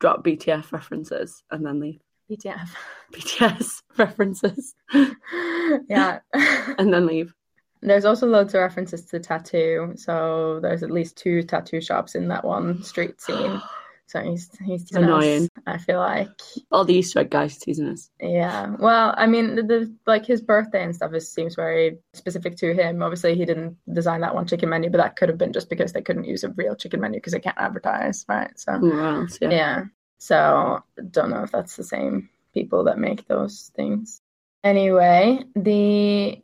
drop BTF references and then leave. BTF. BTS references yeah. and then leave. There's also loads of references to tattoo. So there's at least two tattoo shops in that one street scene. So he's he's teasing us, Annoying. I feel like. All the Easter egg guys teasing us. Yeah. Well, I mean, the, the like his birthday and stuff is, seems very specific to him. Obviously, he didn't design that one chicken menu, but that could have been just because they couldn't use a real chicken menu because they can't advertise, right? So else? Yeah. yeah. So don't know if that's the same people that make those things. Anyway, the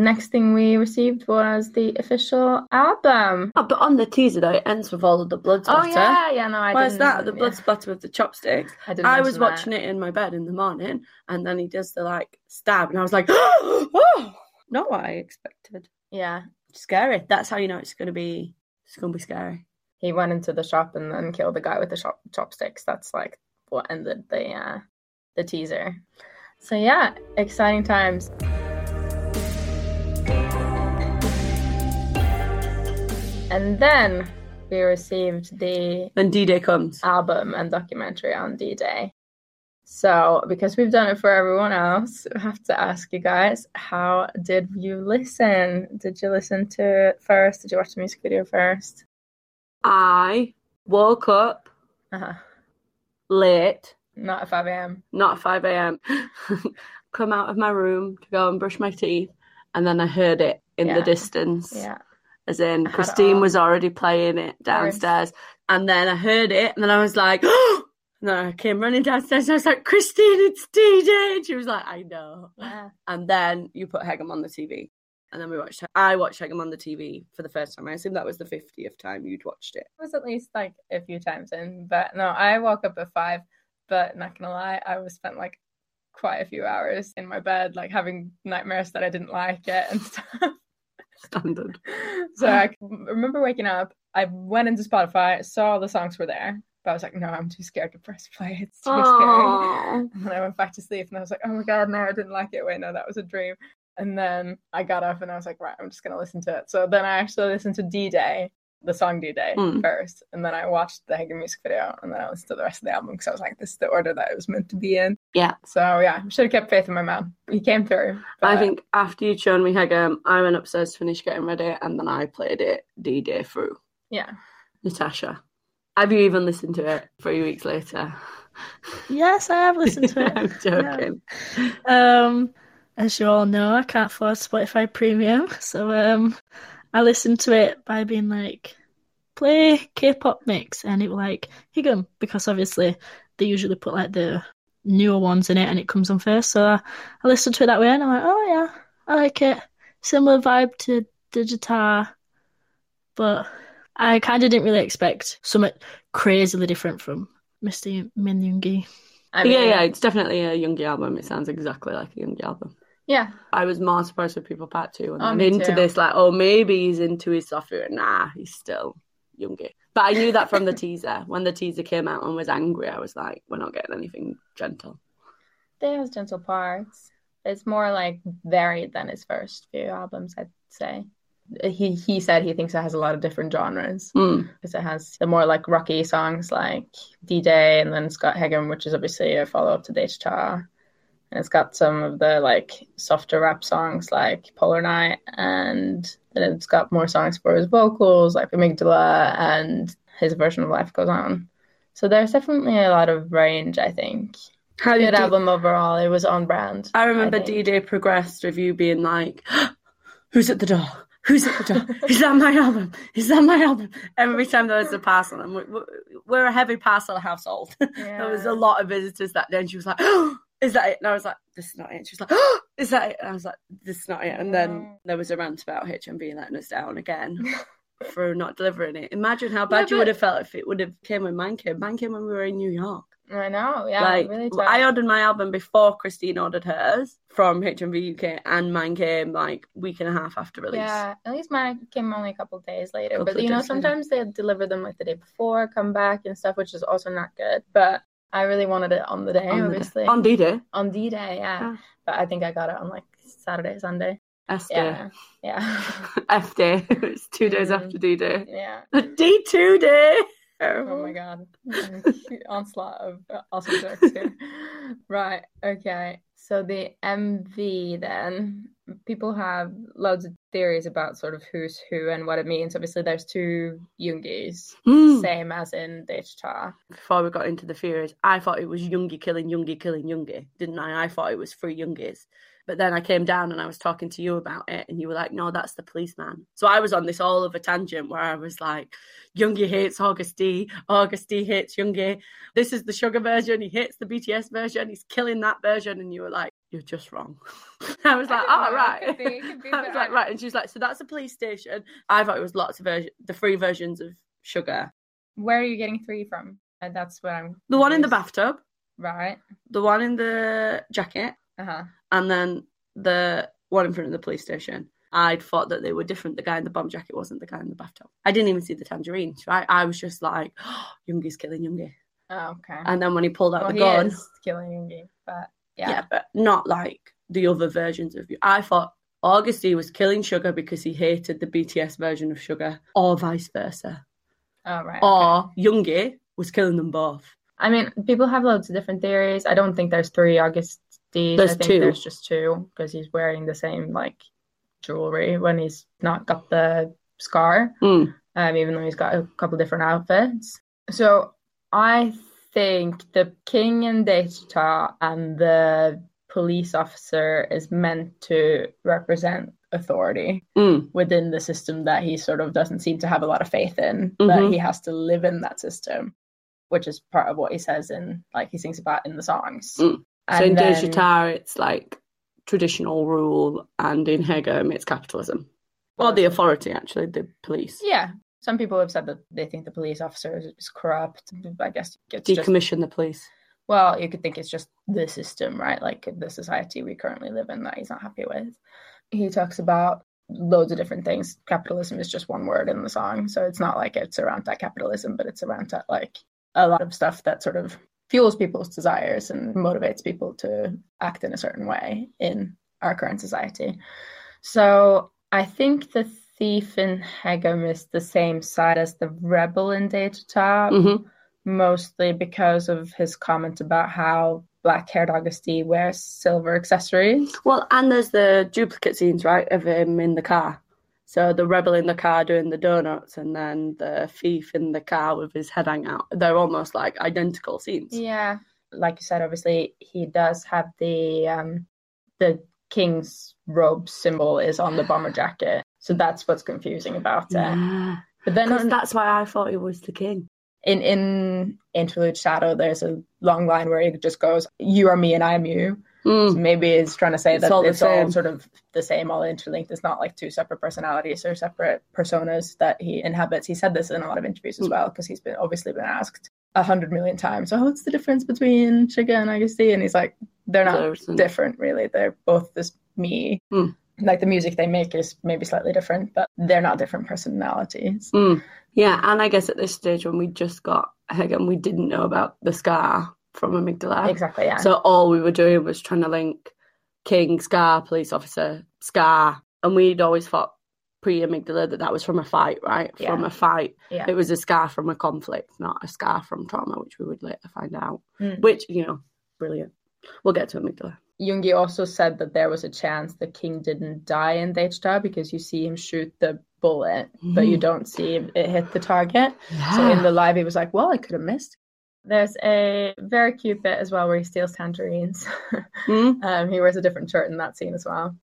next thing we received was the official album. Oh, but on the teaser though, it ends with all of the blood splatter. Oh yeah, yeah. No, I Where's didn't. that? The blood yeah, splatter with the chopsticks. I, didn't I was watching that. it in my bed in the morning, and then he does the like stab, and I was like, "Oh, not what I expected." Yeah, Scary. That's how you know it's gonna be. It's gonna be scary. he went into the shop and then killed the guy with the shop chopsticks. That's like what ended the uh, the teaser. So yeah, exciting times. And then we received the Then D Day comes. album and documentary on D Day. So, because we've done it for everyone else, I have to ask you guys, how did you listen? Did you listen to it first? Did you watch the music video first? I woke up Uh-huh. late, Not at 5 a.m. not at 5 a.m., come out of my room to go and brush my teeth, and then I heard it in Yeah. the distance. Yeah. As in, I had it Christine was already playing it downstairs, and then I heard it, and then I was like, oh! and then I came running downstairs, and I was like, Christine, it's DJ. And she was like, I know. Yeah. And then you put Haegeum on the TV. And then we watched. I watched Haegeum on the TV for the first time. I assume that was the fiftieth time you'd watched it. It was at least like a few times in, but no, I woke up at 5, but not gonna lie, I was spent like quite a few hours in my bed, like having nightmares that I didn't like it and stuff. Standard. so I remember waking up. I went into Spotify, saw the songs were there, but I was like, no, I'm too scared to press play. It's too scary. And I went back to sleep, and I was like, oh my god, no, I didn't like it. Wait, no, that was a dream. And then I got up, and I was like, right, I'm just gonna listen to it. So then I actually listened to D Day, the song D Day Mm. first, and then I watched the Haegeum music video, and then I listened to the rest of the album because I was like, this is the order that it was meant to be in. Yeah. So yeah, should have kept faith in my man. He came through. I think after you'd shown me Haegeum, I went upstairs to finish getting ready, and then I played it D Day through. yeah. Natasha, have you even listened to it three weeks later? Yes, I have listened to it. I'm joking. Um, as you all know, I can't afford Spotify Premium, so um, I listened to it by being like, play K-pop mix, and it was like Haegeum because obviously they usually put like the newer ones in it, and it comes on first. So I, listened to it that way, and I'm like, oh yeah, I like it. Similar vibe to Daechwita, but I kind of didn't really expect something crazily different from Mr. Min Yoongi. I yeah, mean, yeah, it's definitely a Yoongi album. It sounds exactly like a Yoongi album. Yeah. I was more surprised with People Part 2 and Oh, into too. this, like, oh, maybe he's into his software. Nah, he's still Yoongi. But I knew that from the teaser. When the teaser came out and was angry, I was like, we're not getting anything gentle. Day has gentle parts. It's more like varied than his first few albums, I'd say. He he said he thinks it has a lot of different genres Mm. because it has the more like rocky songs like D Day and then Scott Haegeum, which is obviously a follow up to Daechwita. And it's got some of the like softer rap songs like Polar Night, and then it's got more songs for his vocals like Amygdala and his version of Life Goes On. So there's definitely a lot of range, I think. How Good album overall. It was on brand. I remember think. D Day progressed with you being like, "Who's at the door? Who's at the door? Is that my album? Is that my album?" Every time there was a parcel, and we- we- we're a heavy parcel household. there was a lot of visitors that day, and she was like, oh, "Is that it?" And I was like, "This is not it." She was like, oh, "Is that it?" And I was like, "This is not it." And then there was a rant about HMV letting us down again. For not delivering it. Imagine how bad Yeah, you would have felt if it would have came when mine came. Mine came when we were in New York I know. Yeah. like really I ordered my album before Christine ordered hers from HMV UK, and mine came like week and a half after release. Yeah, at least mine came only a couple of days later. Couple but you know, days later. sometimes they deliver them like the day before, come back and stuff, which is also not good. But I really wanted it on the day, on, the- obviously. on D Day, On D Day, yeah. Yeah. But I think I got it on like Saturday, Sunday. S Day, Yeah. Yeah. F Day. it's two days Mhm. after D Day. yeah. D two day. Oh my god. Onslaught of uh, awesome jokes here. right. Okay. So the MV then, people have loads of theories about sort of who's who and what it means. Obviously, there's two Yoongis, Hmm. same as in Daechwita. Before we got into the theories, I thought it was Yoongi killing Yoongi killing Yoongi, didn't I? I thought it was three Yoongis. But then I came down and I was talking to you about it, and you were like, no, that's the policeman. So I was on this all of a tangent where I was like, Yoongi hates Agust D, Agust D hates Yoongi. This is the Suga version, he hates the BTS version, he's killing that version. And you were like, you're just wrong. I was like, oh, know, right. it could be, it could be, I was like, I- right. And she was like, so that's a police station. I thought it was lots of the three versions of Suga. Where are you getting three from? Uh, that's what I'm. The one in the bathtub, Right. the one in the jacket, Uh huh. and then the one in front of the police station. I'd thought that they were different. The guy in the bomb jacket wasn't the guy in the bathtub. I didn't even see the tangerines, right? I was just like, oh, Yoongi's killing Yoongi. Oh, okay. And then when he pulled out well, the he gun, is killing Yoongi, but yeah. yeah. but not like the other versions of you. I thought Agust D was killing Suga because he hated the BTS version of Suga, or vice versa. Oh, right. okay. Or Yoongi was killing them both. I mean, people have loads of different theories. I don't think there's three August There's I think two. there's just two because he's wearing the same like jewelry when he's not got the scar. Mm. Um, even though he's got a couple different outfits. So I think the king in Daechwita and the police officer is meant to represent authority Mm. within the system that he sort of doesn't seem to have a lot of faith in, Mhm. that he has to live in that system, which is part of what he says in, like, he sings about in the songs. Mm. So in then- Daechwita, it's like traditional rule, and in Haegeum, it's capitalism. Or the authority, actually, the police. yeah, some people have said that they think the police officer is, corrupt. I guess it's just, Decommission the police. well, you could think it's just the system, right? Like the society we currently live in that he's not happy with. He talks about loads of different things. Capitalism is just one word in the song. So it's not like it's around that capitalism, but it's around that like a lot of stuff that sort of fuels people's desires and motivates people to act in a certain way in our current society. So I think the thief in Haegeum is the same side as the rebel in Daechwita hmm mostly because of his comment about how black haired Agust D wears silver accessories. Well, and there's the duplicate scenes, right, of him in the car. So the rebel in the car doing the donuts, and then the thief in the car with his head hanging out. They're almost like identical scenes. Yeah. Like you said, obviously he does have the um the king's robe symbol is on the bomber jacket. So that's what's confusing about it. Yeah. But then Because that's why I thought he was the king. in in interlude shadow there's a long line where it just goes you are me and i am you Mm. So maybe it's trying to say It's that all it's all sort of the same, all interlinked. It's not like two separate personalities or separate personas that he inhabits. He said this in a lot of interviews as Mm. well because he's been obviously been asked a hundred million times. So what's the difference between Suga and Agust D? And he's like, they're not different really. They're both this me. Mm. Like the music they make is maybe slightly different, but they're not different personalities. Mm. Yeah, and I guess at this stage when we just got Haegeum, we didn't know about the scar. from amygdala. Exactly. Yeah. So all we were doing was trying to link King, Scar, police officer, Scar, and we'd always thought pre-amygdala that that was from a fight, right? From a fight. yeah. It was a scar from a conflict, not a scar from trauma, which we would later find out. Mm. Which, you know, brilliant. We'll get to amygdala. Yoongi also said that there was a chance the King didn't die in Daechwita because you see him shoot the bullet, but you Mm. don't see it hit the target. Yeah. So in the live, he was like, "Well, I could have missed." There's a very cute bit as well where he steals tangerines. Mm. um, he wears a different shirt in that scene as well.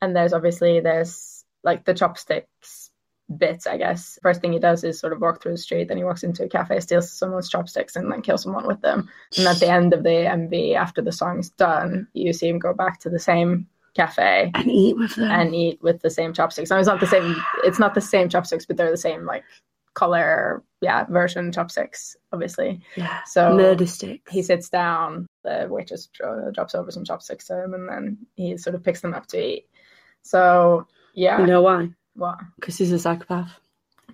And there's obviously there's like the chopsticks bits. I guess first thing he does is sort of walk through the street. Then he walks into a cafe, steals someone's chopsticks, and then kills someone with them. And at the end of the MV, after the song's done, you see him go back to the same cafe And eat with them. and eat with the same chopsticks. Now it's not the same. It's not the same chopsticks, but they're the same like color, yeah, version chopsticks, obviously. yeah. So Murder sticks. he sits down. The waitress drops over some chopsticks to him, and then he sort of picks them up to eat. So yeah, You know why? What? Because he's a psychopath.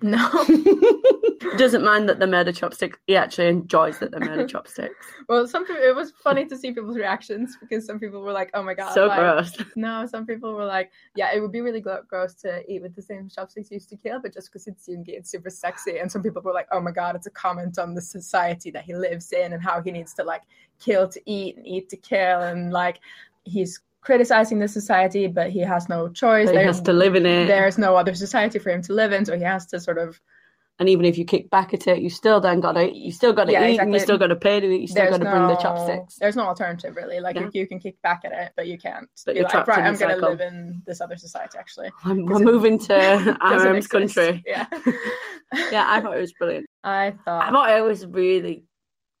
No. Doesn't mind that they're murder chopsticks. He actually enjoys that they're murder chopsticks. well, some people. It was funny to see people's reactions because some people were like, "Oh my god!" so like, gross. No, some people were like, "Yeah, it would be really gross to eat with the same chopsticks you used to kill, but just because it's Yoongi, it's super sexy." And some people were like, "Oh my god, it's a comment on the society that he lives in and how he needs to like kill to eat and eat to kill, and like he's criticizing the society, but he has no choice. But he There- has to live in it. There's no other society for him to live in, so he has to sort of. And even if you kick back at it, you still then got to you still got to Yeah, eat and you still got to pay to eat. You still got to no, bring the chopsticks. There's no alternative really. Like Yeah. you, can kick back at it, but you can't. But you're like, trapped right, in I'm going to live in this other society. Actually, I'm- We're moving to RM's country. Yeah. Yeah, I thought it was brilliant. I thought I thought it was really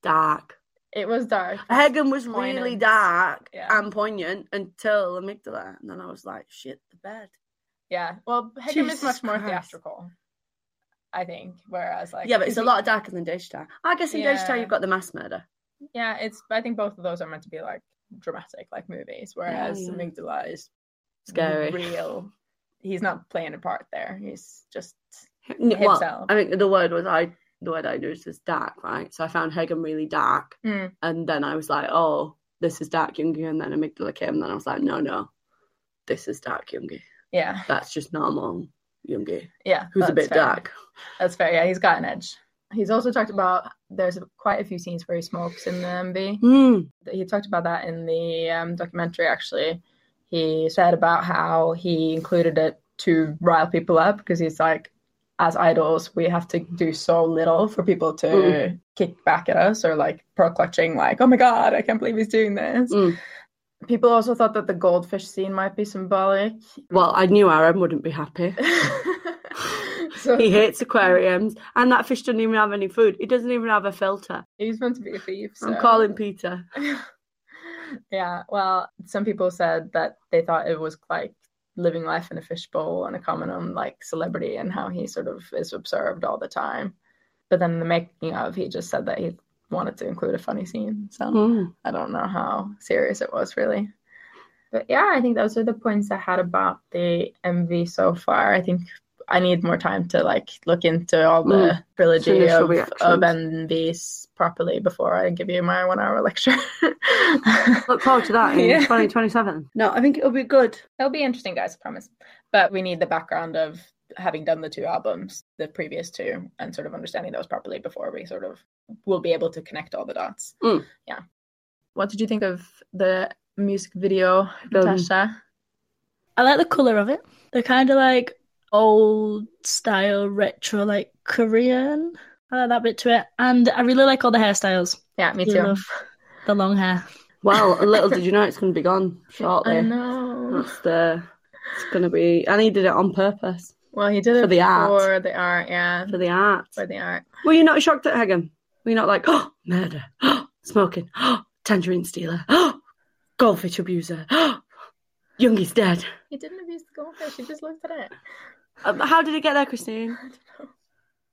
dark. It was dark. Haegeum was really dark Yeah. and poignant until amygdala, and then I was like, "Shit, the bed." Yeah. Well, Haegeum is much more Christ. theatrical. I think. Whereas like yeah, but it's a lot darker than Daechwita. I guess in Yeah. you've got the mass murder. Yeah, it's. I think both of those are meant to be like dramatic, like movies. Whereas yeah. Amygdala is Scary. real. He's not playing a part there. He's just Well, himself. I think the word was I. The word I used was dark, right? So I found Haegeum really dark, Mm. and then I was like, "Oh, this is dark Yoongi," and then amygdala came, and then I was like, "No, no, this is dark Yoongi. yeah, That's just normal Yoongi, yeah. who's a bit fair. dark." That's fair. Yeah, he's got an edge. He's also talked about there's quite a few scenes where he smokes in the MV. Hmm. he talked about that in the um, documentary actually he said about how he included it to rile people up because he's like as idols we have to do so little for people to Mm. kick back at us or like pearl clutching like oh my god i can't believe he's doing this Mm. people also thought that the goldfish scene might be symbolic Well, I knew Aaron wouldn't be happy. so He hates aquariums, and that fish doesn't even have any food. It doesn't even have a filter. he's meant to be a thief I'm calling PETA. yeah, well, some people said that they thought it was like living life in a fishbowl and a comment on like celebrity and how he sort of is observed all the time. But then in the making of, he just said that he wanted to include a funny scene. So Hmm. I don't know how serious it was really. But yeah, I think those are the points I had about the MV so far. I think I need more time to like look into all the Mm. trilogy Initial of, reactions. of MVs properly before I give you my one hour lecture. Look forward to that in Yeah. 2027. No, I think it'll be good. It'll be interesting, guys, I promise. But we need the background of having done the two albums, the previous two, and sort of understanding those properly before we sort of will be able to connect all the dots. Mm. Yeah. What did you think of the music video, Um, Natasha? I like the color of it. They're kind of like old style retro, like Korean. I like that bit to it, and I really like all the hairstyles. Yeah, me too. love the long hair. Well, a little did you know it's going to be gone shortly. I know. That's the. It's going to be. And he did it on purpose Well, he did it For the art. for the art, yeah, for the art. for the art. Were you not shocked at Haegeum? Were you not like, oh, murder, oh, smoking, oh, tangerine stealer, oh, goldfish abuser, oh, Yoongi's dead? He didn't abuse the goldfish. He just looked at it. Um, how did it get there, Christine? I don't know.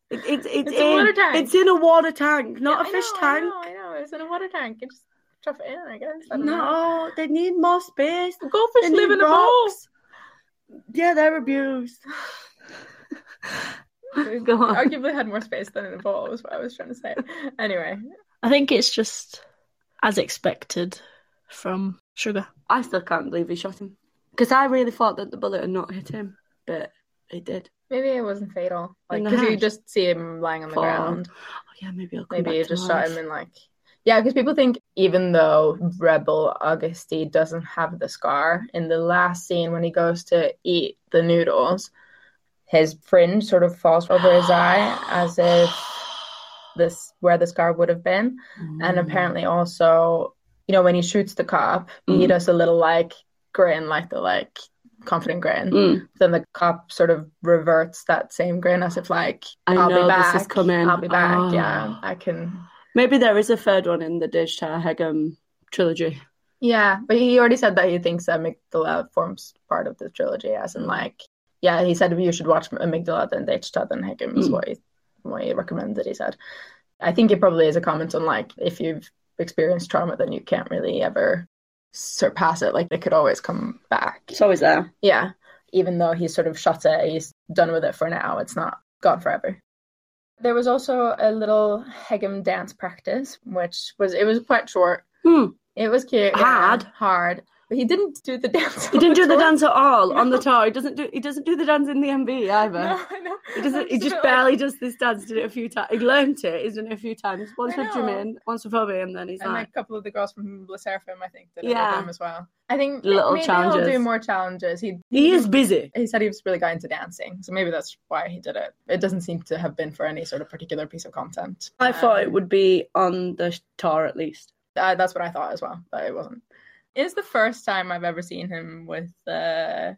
It, it, it's, It's a in, water tank. It's in a water tank, not Yeah, a fish I know, tank. I know, I know. It's in a water tank. You just drop it in, I guess. I don't know. No, they need more space. The goldfish They live need in a bowl. Yeah, they're abused. Go on. Arguably had more space than in a bowl, is what I was trying to say. Anyway, I think it's just as expected from Suga. I still can't believe he shot him because I really thought that the bullet had not hit him, but it did. Maybe it wasn't fatal. Like because you just see him lying on the Fall. ground. Oh yeah, maybe I'll Maybe you just shot him in like yeah, because people think even though Rebel Agust D doesn't have the scar, in the last scene when he goes to eat the noodles, his fringe sort of falls over his eye as if this where the scar would have been. And Mm. apparently also, you know, when he shoots the cop, he Mm. does a little like grin, like the like confident grin. Mm. Then the cop sort of reverts that same grin as if like I I'll know be back. this is coming. I'll be back. Oh. Yeah, I can. Maybe there is a third one in the Daechwita Haegeum trilogy. Yeah, but he already said that he thinks that Amygdala forms part of the trilogy, as in like, yeah, he said you should watch Amygdala then Daechwita and Haegeum is Mm. what he, what he recommended. He said, I think it probably is a comment on like if you've experienced trauma, then you can't really ever surpass it. Like they could always come back. It's always there. Yeah, even though he's sort of shut it, he's done with it for now. It's not gone forever. There was also a little Haegeum dance practice, which was it was quite short. Hmm. It was cute. yeah, Hard. Hard. But he didn't do the dance. He didn't do the tour. dance at all on the tour. He doesn't do. He doesn't do the dance in the MV either. No, I know. He doesn't. I'm He just barely like- does this dance. Did it a few times. He learnt it. He's done it a few times. Once I with. Jimin, once with Phoebe, and then he's and like, a couple of the girls from LE SSERAFIM, I think, did it Yeah. with him as well. I think Little maybe he'll do more challenges. He he is busy. he said he was really got into dancing, so maybe that's why he did it. It doesn't seem to have been for any sort of particular piece of content. I thought it Um, would be on the tour at least. Uh, that's what I thought as well, but it wasn't. It's the first time I've ever seen him with uh,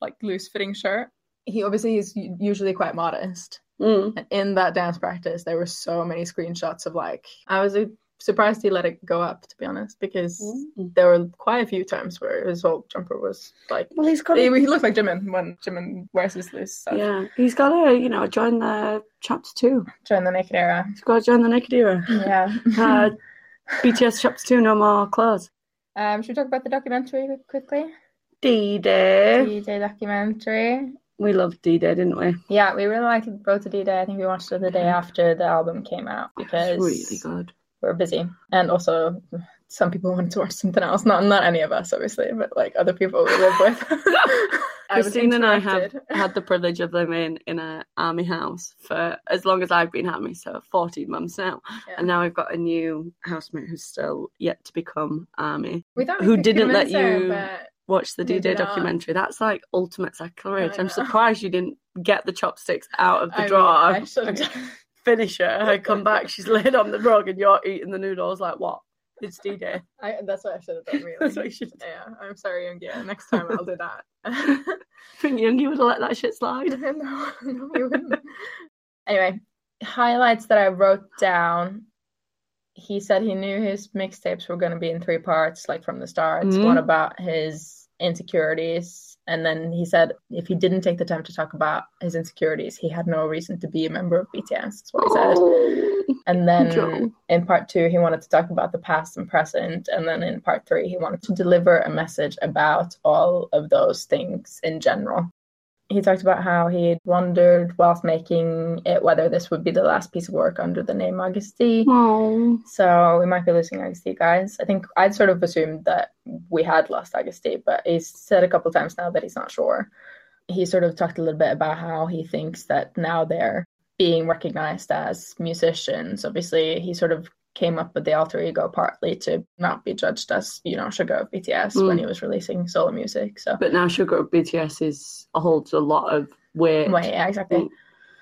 like loose fitting shirt. He obviously is usually quite modest, Mm. and in that dance practice, there were so many screenshots of like I was uh, surprised he let it go up to be honest, because Mm. there were quite a few times where his whole jumper was like Well, he's got. he, he looked like Jimin when Jimin wears his loose stuff. Yeah, he's got to you know join the chapter two. join the naked era. He's got to join the naked era. Yeah. Uh, BTS chapter two, no more clothes. Um, should we talk about the documentary quickly? D Day. D-Day documentary. We loved D Day, didn't we? Yeah, we really liked Road to D-Day. I think we watched it the day after the album came out because It's really good. we were busy, and also some people wanted to watch something else. Not not any of us, obviously, but like other people we live with. Christine and I have had the privilege of living in an army house for as long as I've been army, so 14 months now. Yeah. And now we've got a new housemate who's still yet to become army. We thought we who didn't let you- but Watch the D Day documentary. That's like ultimate sacrilege. I I'm surprised you didn't get the chopsticks out of the I mean, drawer. I have done. Finish her. I come back, she's laid on the rug, and you're eating the noodles. Like what? It's D Day. I, that's what I should have done. Really. That's what you should have Yeah, I'm sorry, Yoongi. Next time I'll do that. think Youngie would have let that shit slide. no, no, you wouldn't. Anyway, highlights that I wrote down. He said he knew his mixtapes were going to be in three parts, like from the start. Mhm. One about his insecurities, and then he said if he didn't take the time to talk about his insecurities, he had no reason to be a member of BTS. That's what he said. Oh. And then in part two, he wanted to talk about the past and present. And then in part three, he wanted to deliver a message about all of those things in general. He talked about how he had wondered whilst making it whether this would be the last piece of work under the name Agust D. So we might be losing Agust D, guys. I think I'd sort of assumed that we had lost Agust D, but he's said a couple times now that he's not sure. He sort of talked a little bit about how he thinks that now they're being recognized as musicians. Obviously, he sort of came up with the alter ego partly to not be judged as, you know, Suga of BTS when Mm. he was releasing solo music. So, But now Suga of BTS is holds a lot of weight. well, yeah, exactly.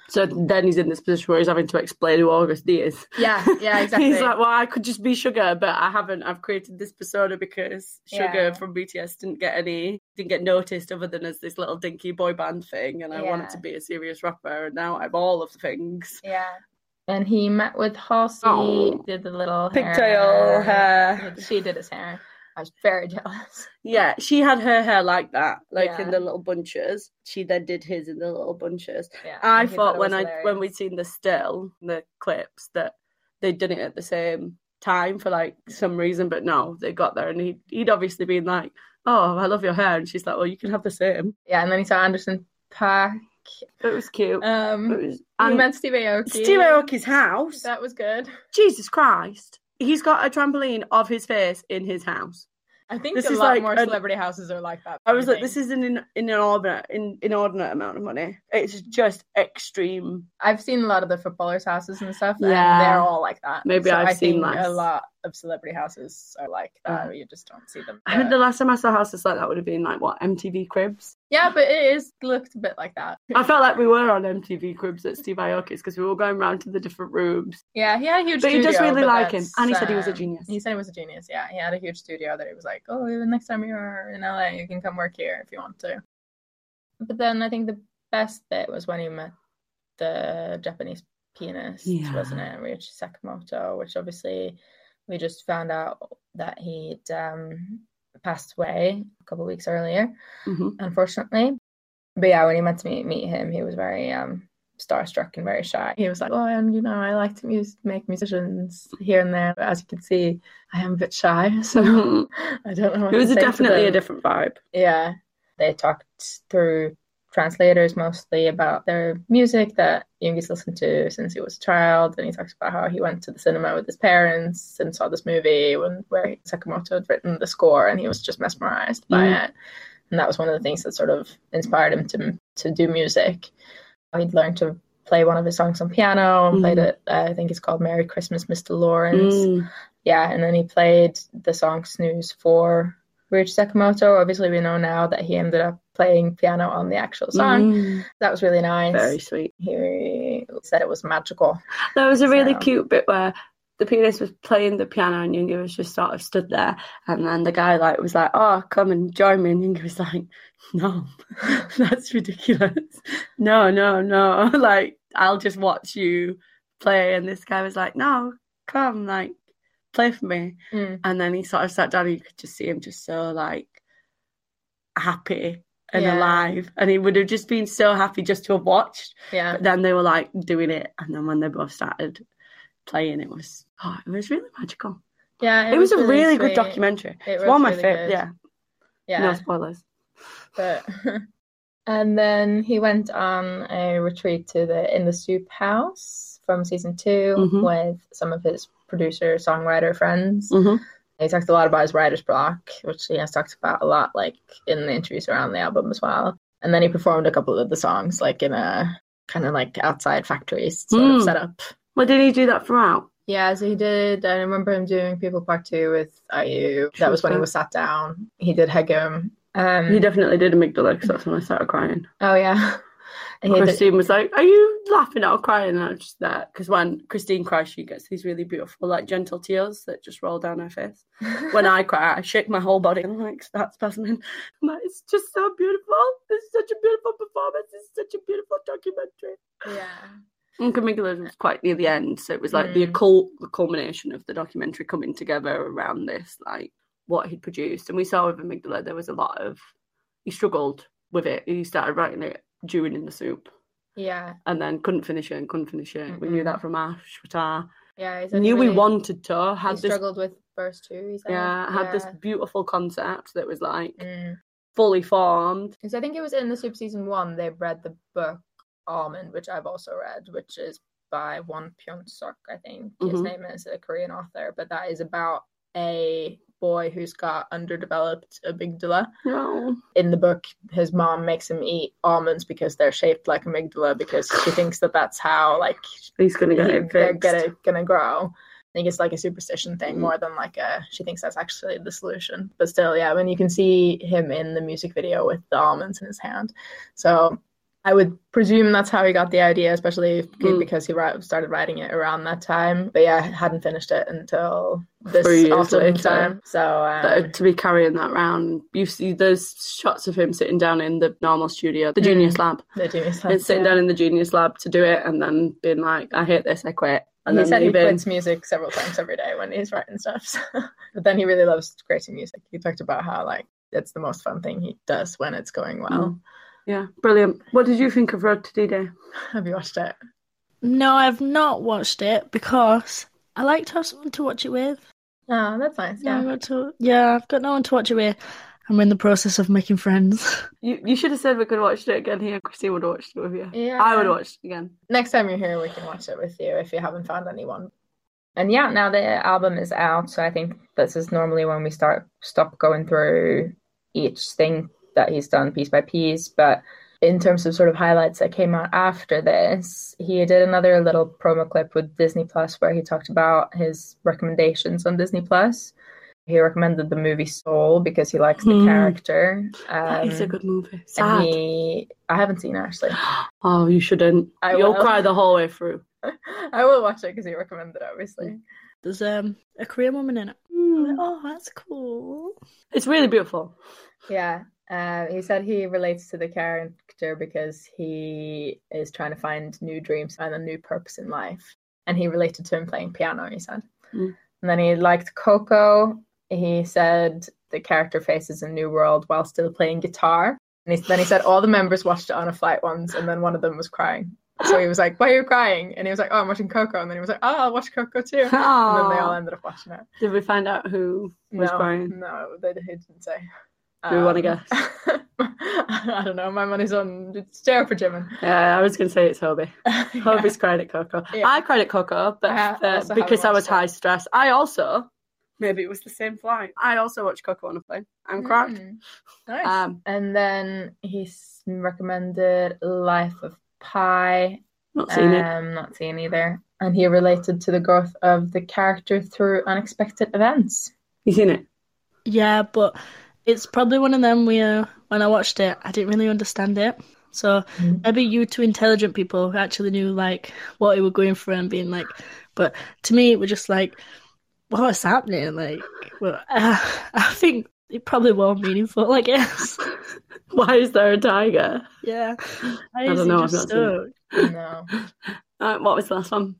So then he's in this position where he's having to explain who Agust D is. Yeah, yeah, exactly. he's like, well, I could just be Suga, but I haven't. I've created this persona because Suga Yeah. from BTS didn't get any, didn't get noticed other than as this little dinky boy band thing, and I wanted to be a serious rapper, and now I'm all of the things. Yeah. And he met with Halsey, Oh. did the little Pigtail hair. She did his hair. I was very jealous. Yeah, she had her hair like that, like in the little bunches. She then did his in the little bunches. Yeah, I thought when I when we'd seen the still the clips that they'd done it at the same time for like some reason, but no, they got there and he he'd obviously been like, "Oh, I love your hair," and she's like, "Well, you can have the same." Yeah, and then he saw Anderson .Paak. It was cute. Um, it was and met Steve Aoki. Steve Aoki's house. That was good. Jesus Christ, he's got a trampoline of his face in his house. I think This a is lot like more an- celebrity houses are like that. I was like, this is an in, inordinate, in, inordinate amount of money. It's just extreme. I've seen a lot of the footballers' houses and stuff, and they're all like that. Maybe So I've I seen think less. a lot of celebrity houses are like that. Uh, you just don't see them. I think the last time I saw houses like that would have been like what MTV Cribs. Yeah, but it is looked a bit like that. I felt like we were on MTV Cribs at Steve Aoki's because we were all going around to the different rooms. Yeah, he had a huge studio. But studio. just really but like him, and he said he was a um, genius. He said he was a genius. Yeah, he had a huge studio that he was like, "Oh, the next time you're in LA, you can come work here if you want to." But then I think the best bit was when he met the Japanese pianist, Yeah. wasn't it, Ryuichi Sakamoto? Which obviously we just found out that he'd um, passed away a couple weeks earlier, hmm unfortunately. But yeah, when he met to meet, meet him, he was very um, starstruck and very shy. He was like, "Oh, and you know, I like to mus- make musicians here and there, but as you can see, I am a bit shy, so I don't know." What It was to a say to definitely a different vibe. Yeah, they talked through translators mostly about their music that Yoongi's listened to since he was a child, and he talks about how he went to the cinema with his parents and saw this movie when where Sakamoto had written the score, and he was just mesmerized by Mm. it, and that was one of the things that sort of inspired him to to do music. He'd learned to play one of his songs on piano and played Mm. it. Uh, I think it's called "Merry Christmas, Mr. Lawrence." Mm. yeah, and then he played the song Snooze for Ryuichi Sakamoto. Obviously, we know now that he ended up playing piano on the actual song. Mm. That was really nice. Very sweet. He said it was magical. There was a really So- cute bit where the pianist was playing the piano and Yoongi was just sort of stood there and then the guy like was like, Oh, come and join me and Yoongi was like, No, that's ridiculous. No, no, no. Like, I'll just watch you play and this guy was like, No, come, like, play for me. Mm. And then he sort of sat down and you could just see him just so like happy and Yeah. alive. And he would have just been so happy just to have watched. Yeah. But then they were like doing it, and then when they both started playing, it was oh, it was really magical. Yeah. It, was, a really good documentary. It It's was one of my really favorite. Yeah, Yeah. no spoilers. But and then he went on a retreat to the In the Soup House from season 2 Mhm. with some of his producer songwriter friends. hmm He talked a lot about his writer's block, which he has talked about a lot, like in the interviews around the album as well. And then he performed a couple of the songs, like in a kind of like outside factories sort Mm. of setup. Well, did he do that throughout? Yeah, so he did. I remember him doing People Part Two with IU. That was when he was sat down. He did Haegeum. Um, He definitely did amygdala because that's when I started crying. oh yeah, and he did, Christine was like, "Are you laughing or crying?" And I was just there because when Christine cries, she gets these really beautiful, like gentle tears that just roll down her face. When I cry, I shake my whole body and like starts spasming. I'm like, it's just so beautiful. It's such a beautiful performance. It's such a beautiful documentary. yeah, And Amygdala was quite near the end, so it was like the Mm. occult the culmination of the documentary coming together around this, like what he'd produced. And we saw with Amygdala there was a lot of he struggled with it. He started writing it during in the soup yeah, and then couldn't finish it and couldn't finish it. We knew that from Suchwita. yeah. He said he Knew we wanted to, He had this struggled with verse two. He said. yeah, had this beautiful concept that was like Mm. fully formed. Because I think it was in the Soup season one. They read the book Almond, which I've also read, which is by Won Pyun Sok. I think his Mhm. name is a Korean author, but that is about a boy who's got underdeveloped amygdala. No. In the book, his mom makes him eat almonds because they're shaped like amygdala because she thinks that that's how like He's gonna get he- it they're gonna gonna grow. I think it's like a superstition thing Mm. more than like a she thinks that's actually the solution. But still, yeah, when you can see him in the music video with the almonds in his hand. So I would presume that's how he got the idea, especially Mm. because he started writing it around that time. But yeah, hadn't finished it until this Three autumn later. time. So um, to be carrying that round. You see those shots of him sitting down in the normal studio, the Mm. Genius Lab, the genius. and sitting down in the Genius Lab to do it, and then being like, "I hate this, I quit." And he then said he quits music several times every day when he's writing stuff. so- but then he really loves creating music. He talked about how like it's the most fun thing he does when it's going well. Mm. Yeah, brilliant. What did you think of Road to D-Day? Have you watched it? No, I've not watched it because I like to have someone to watch it with. Oh, that's nice. Yeah, I've got to, yeah, I've got no one to watch it with. I'm in the process of making friends. You you should have said we could watch it again here. Christine would have watched it with you. Yeah. I would have watched it again. Next time you're here, we can watch it with you if you haven't found anyone. and yeah, now the album is out, so I think this is normally when we start stop going through each thing that he's done piece by piece. But in terms of sort of highlights that came out after this, he did another little promo clip with Disney Plus where he talked about his recommendations on Disney Plus. He recommended the movie Soul because he likes the Hmm. character. That is a Um, good movie. and Sad. he, I haven't seen it actually. Oh, you shouldn't. I You'll will. cry the whole way through. I will watch it because he recommended it, obviously. There's um a Korean woman in it. I'm like, oh, that's cool. It's really beautiful. Yeah. Uh, he said he relates to the character because he is trying to find new dreams and a new purpose in life. And he related to him playing piano, he said. Mm. And then he liked Coco. He said the character faces a new world while still playing guitar. And he, then he said all the members watched it on a flight once, and then one of them was crying. So he was like, Why are you crying? And he was like, Oh, I'm watching Coco. And then he was like, Oh, I'll watch Coco too. And then they all ended up watching it. Did we find out who was no, crying? No, they he didn't say. Do we wanna Um, I don't know. My money's on it's Jared for Jimin. Yeah, I was going to say it's Hobi. Hobi's cried at Coco. Yeah. I cried at Coco, but I uh, because I was watched it. high stress. I also, maybe it was the same flight. I also watched Coco on a plane and cried. Mm, Nice. Um, and then he recommended Life of Pi. not seen it. um, not seen either. And he related to the growth of the character through unexpected events. You seen it? Yeah, but it's probably one of them where when I watched it, I didn't really understand it. So Mm. maybe you two intelligent people who actually knew like what he was going for and being like, but to me it was just like, what's happening? Like, well, uh, I think it probably was meaningful. I guess. Why is there a tiger? Yeah, I, don't know, I've just not seen it. No. Uh, what was the last one?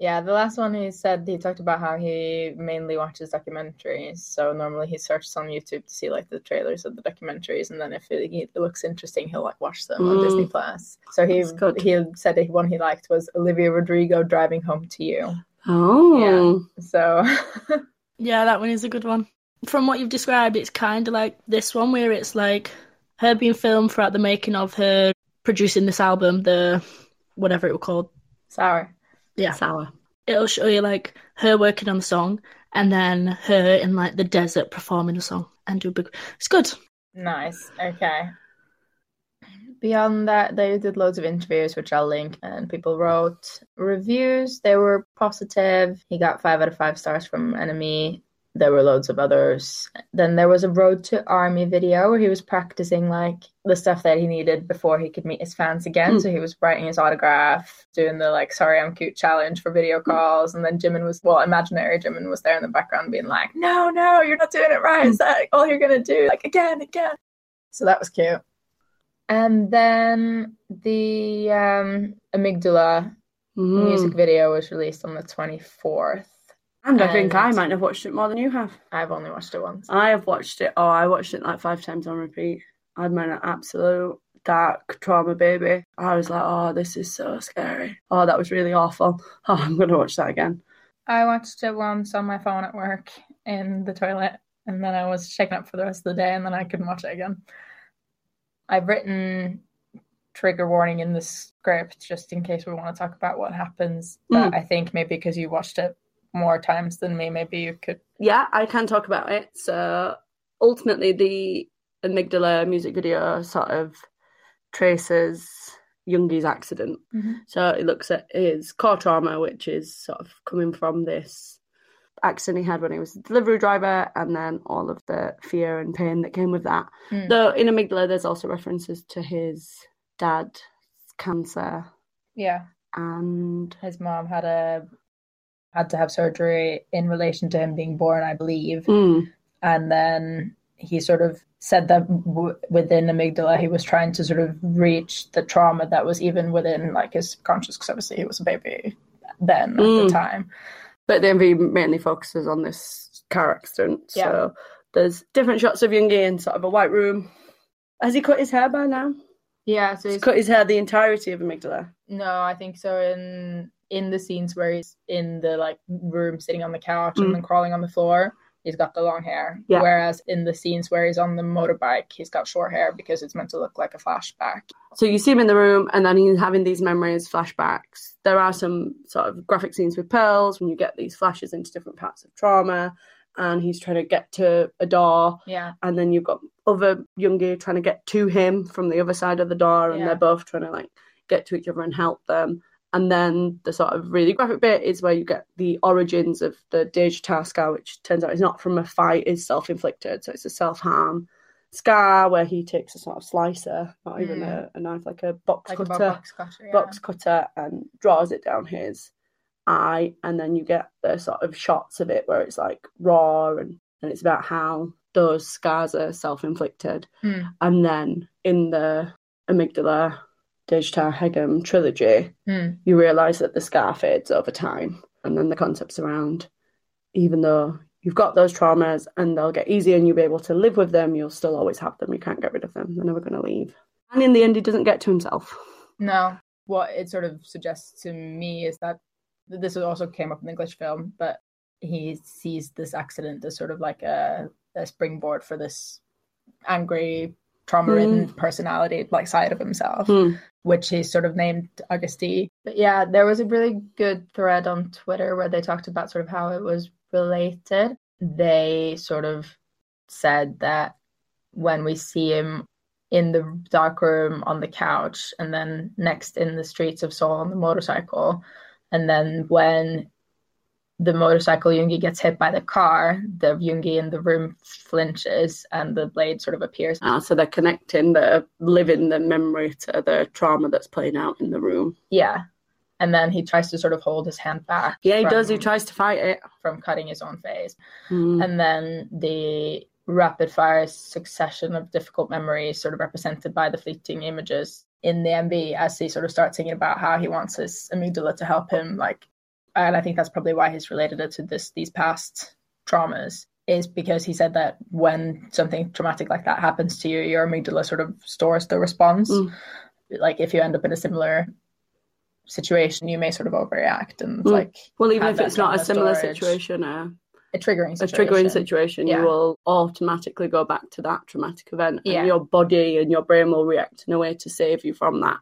Yeah, the last one he said he talked about how he mainly watches documentaries. So normally he searches on YouTube to see like the trailers of the documentaries, and then if it, it looks interesting, he'll like watch them on Mm. Disney Plus. So he he said that one he liked was Olivia Rodrigo driving home to you. Oh, yeah. So Yeah, that one is a good one. From what you've described, it's kind of like this one where it's like her being filmed throughout the making of her producing this album, the whatever it was called. sour. Yeah. sour. It'll show you like her working on the song and then her in like the desert performing the song and do a big. It's good. Nice. Okay. Beyond that, they did loads of interviews, which I'll link, and people wrote reviews. They were positive. He got five out of five stars from NME. There were loads of others. Then there was a Road to Army video where he was practicing like the stuff that he needed before he could meet his fans again. Mm. So he was writing his autograph, doing the like "Sorry I'm cute" challenge for video calls, and then Jimin was well, imaginary Jimin was there in the background being like, "No, no, you're not doing it right. Is that all you're gonna do? Like again, again." So that was cute. And then the um, Amygdala Mm. music video was released on the 24th. And I think I might have watched it more than you have. I've only watched it once. I have watched it. Oh, I watched it like five times on repeat. Been an absolute dark trauma baby. I was like, oh, this is so scary. Oh, that was really awful. Oh, I'm gonna watch that again. I watched it once on my phone at work in the toilet, and then I was shaken up for the rest of the day, and then I couldn't watch it again. I've written trigger warning in the script just in case we want to talk about what happens. But mm. I think maybe because you watched it more times than me, maybe you could. Yeah, I can talk about it. So ultimately, the amygdala music video sort of traces Yoongi's accident. Mhm. So it looks at his core trauma, which is sort of coming from this accident he had when he was a delivery driver, and then all of the fear and pain that came with that. Mm. Though in amygdala, there's also references to his dad's cancer Yeah, and his mom had a had to have surgery in relation to him being born, I believe. Mm, and then he sort of said that w- within amygdala he was trying to sort of reach the trauma that was even within like his conscious because obviously he was a baby then at Mm. the time but the MV mainly focuses on this car accident. So there's different shots of Yoongi in sort of a white room. Has he cut his hair by now? yeah so He's he's cut his hair the entirety of amygdala. no i think so in in the scenes where he's in the like room sitting on the couch Mm. and then crawling on the floor he's got the long hair. Yeah. Whereas in the scenes where he's on the motorbike, he's got short hair because it's meant to look like a flashback. So you see him in the room, and then he's having these memories, flashbacks. There are some sort of graphic scenes with pearls when you get these flashes into different parts of trauma, and he's trying to get to a door, Yeah. and then you've got other Yoongi trying to get to him from the other side of the door, and Yeah. they're both trying to like get to each other and help them. And then the sort of really graphic bit is where you get the origins of the Daechwita scar, which turns out is not from a fight, is self inflicted. So it's a self harm scar where he takes a sort of slicer, not even Mm. a, a knife, like a box Like a cutter, box cutter. Yeah. box cutter, and draws it down his eye. And then you get the sort of shots of it where it's like raw and, and it's about how those scars are self inflicted. Mm. And then in the amygdala Daechwita Haegeum trilogy, Mm. you realise that the scar fades over time. And then the concepts around, even though you've got those traumas and they'll get easier and you'll be able to live with them, you'll still always have them. You can't get rid of them. They're never going to leave. And in the end, he doesn't get to himself. No. What it sort of suggests to me is that this also came up in the English film, but he sees this accident as sort of like a, a springboard for this angry, trauma ridden personality, like side of himself. Hmm. which he sort of named Agust D. But yeah, there was a really good thread on Twitter where they talked about sort of how it was related. They sort of said that when we see him in the dark room on the couch and then next in the streets of Seoul on the motorcycle, and then when the motorcycle Yoongi gets hit by the car, the Yoongi in the room flinches and the blade sort of appears. Ah, so they're connecting the living the memory to the trauma that's playing out in the room. Yeah. And then he tries to sort of hold his hand back. Yeah, he does. He tries to fight it. from cutting his own face. Hmm. And then the rapid fire succession of difficult memories, sort of represented by the fleeting images in the MV, as he sort of starts thinking about how he wants his amygdala to help him. Like, and I think that's probably why he's related it to this these past traumas. Is because he said that when something traumatic like that happens to you, your amygdala sort of stores the response. Mm. Like if you end up in a similar situation, you may sort of overreact and Mm. like Well, even if it's not a similar storage. situation, uh, a triggering a situation. triggering situation, Yeah. you will automatically go back to that traumatic event, and Yeah. your body and your brain will react in a way to save you from that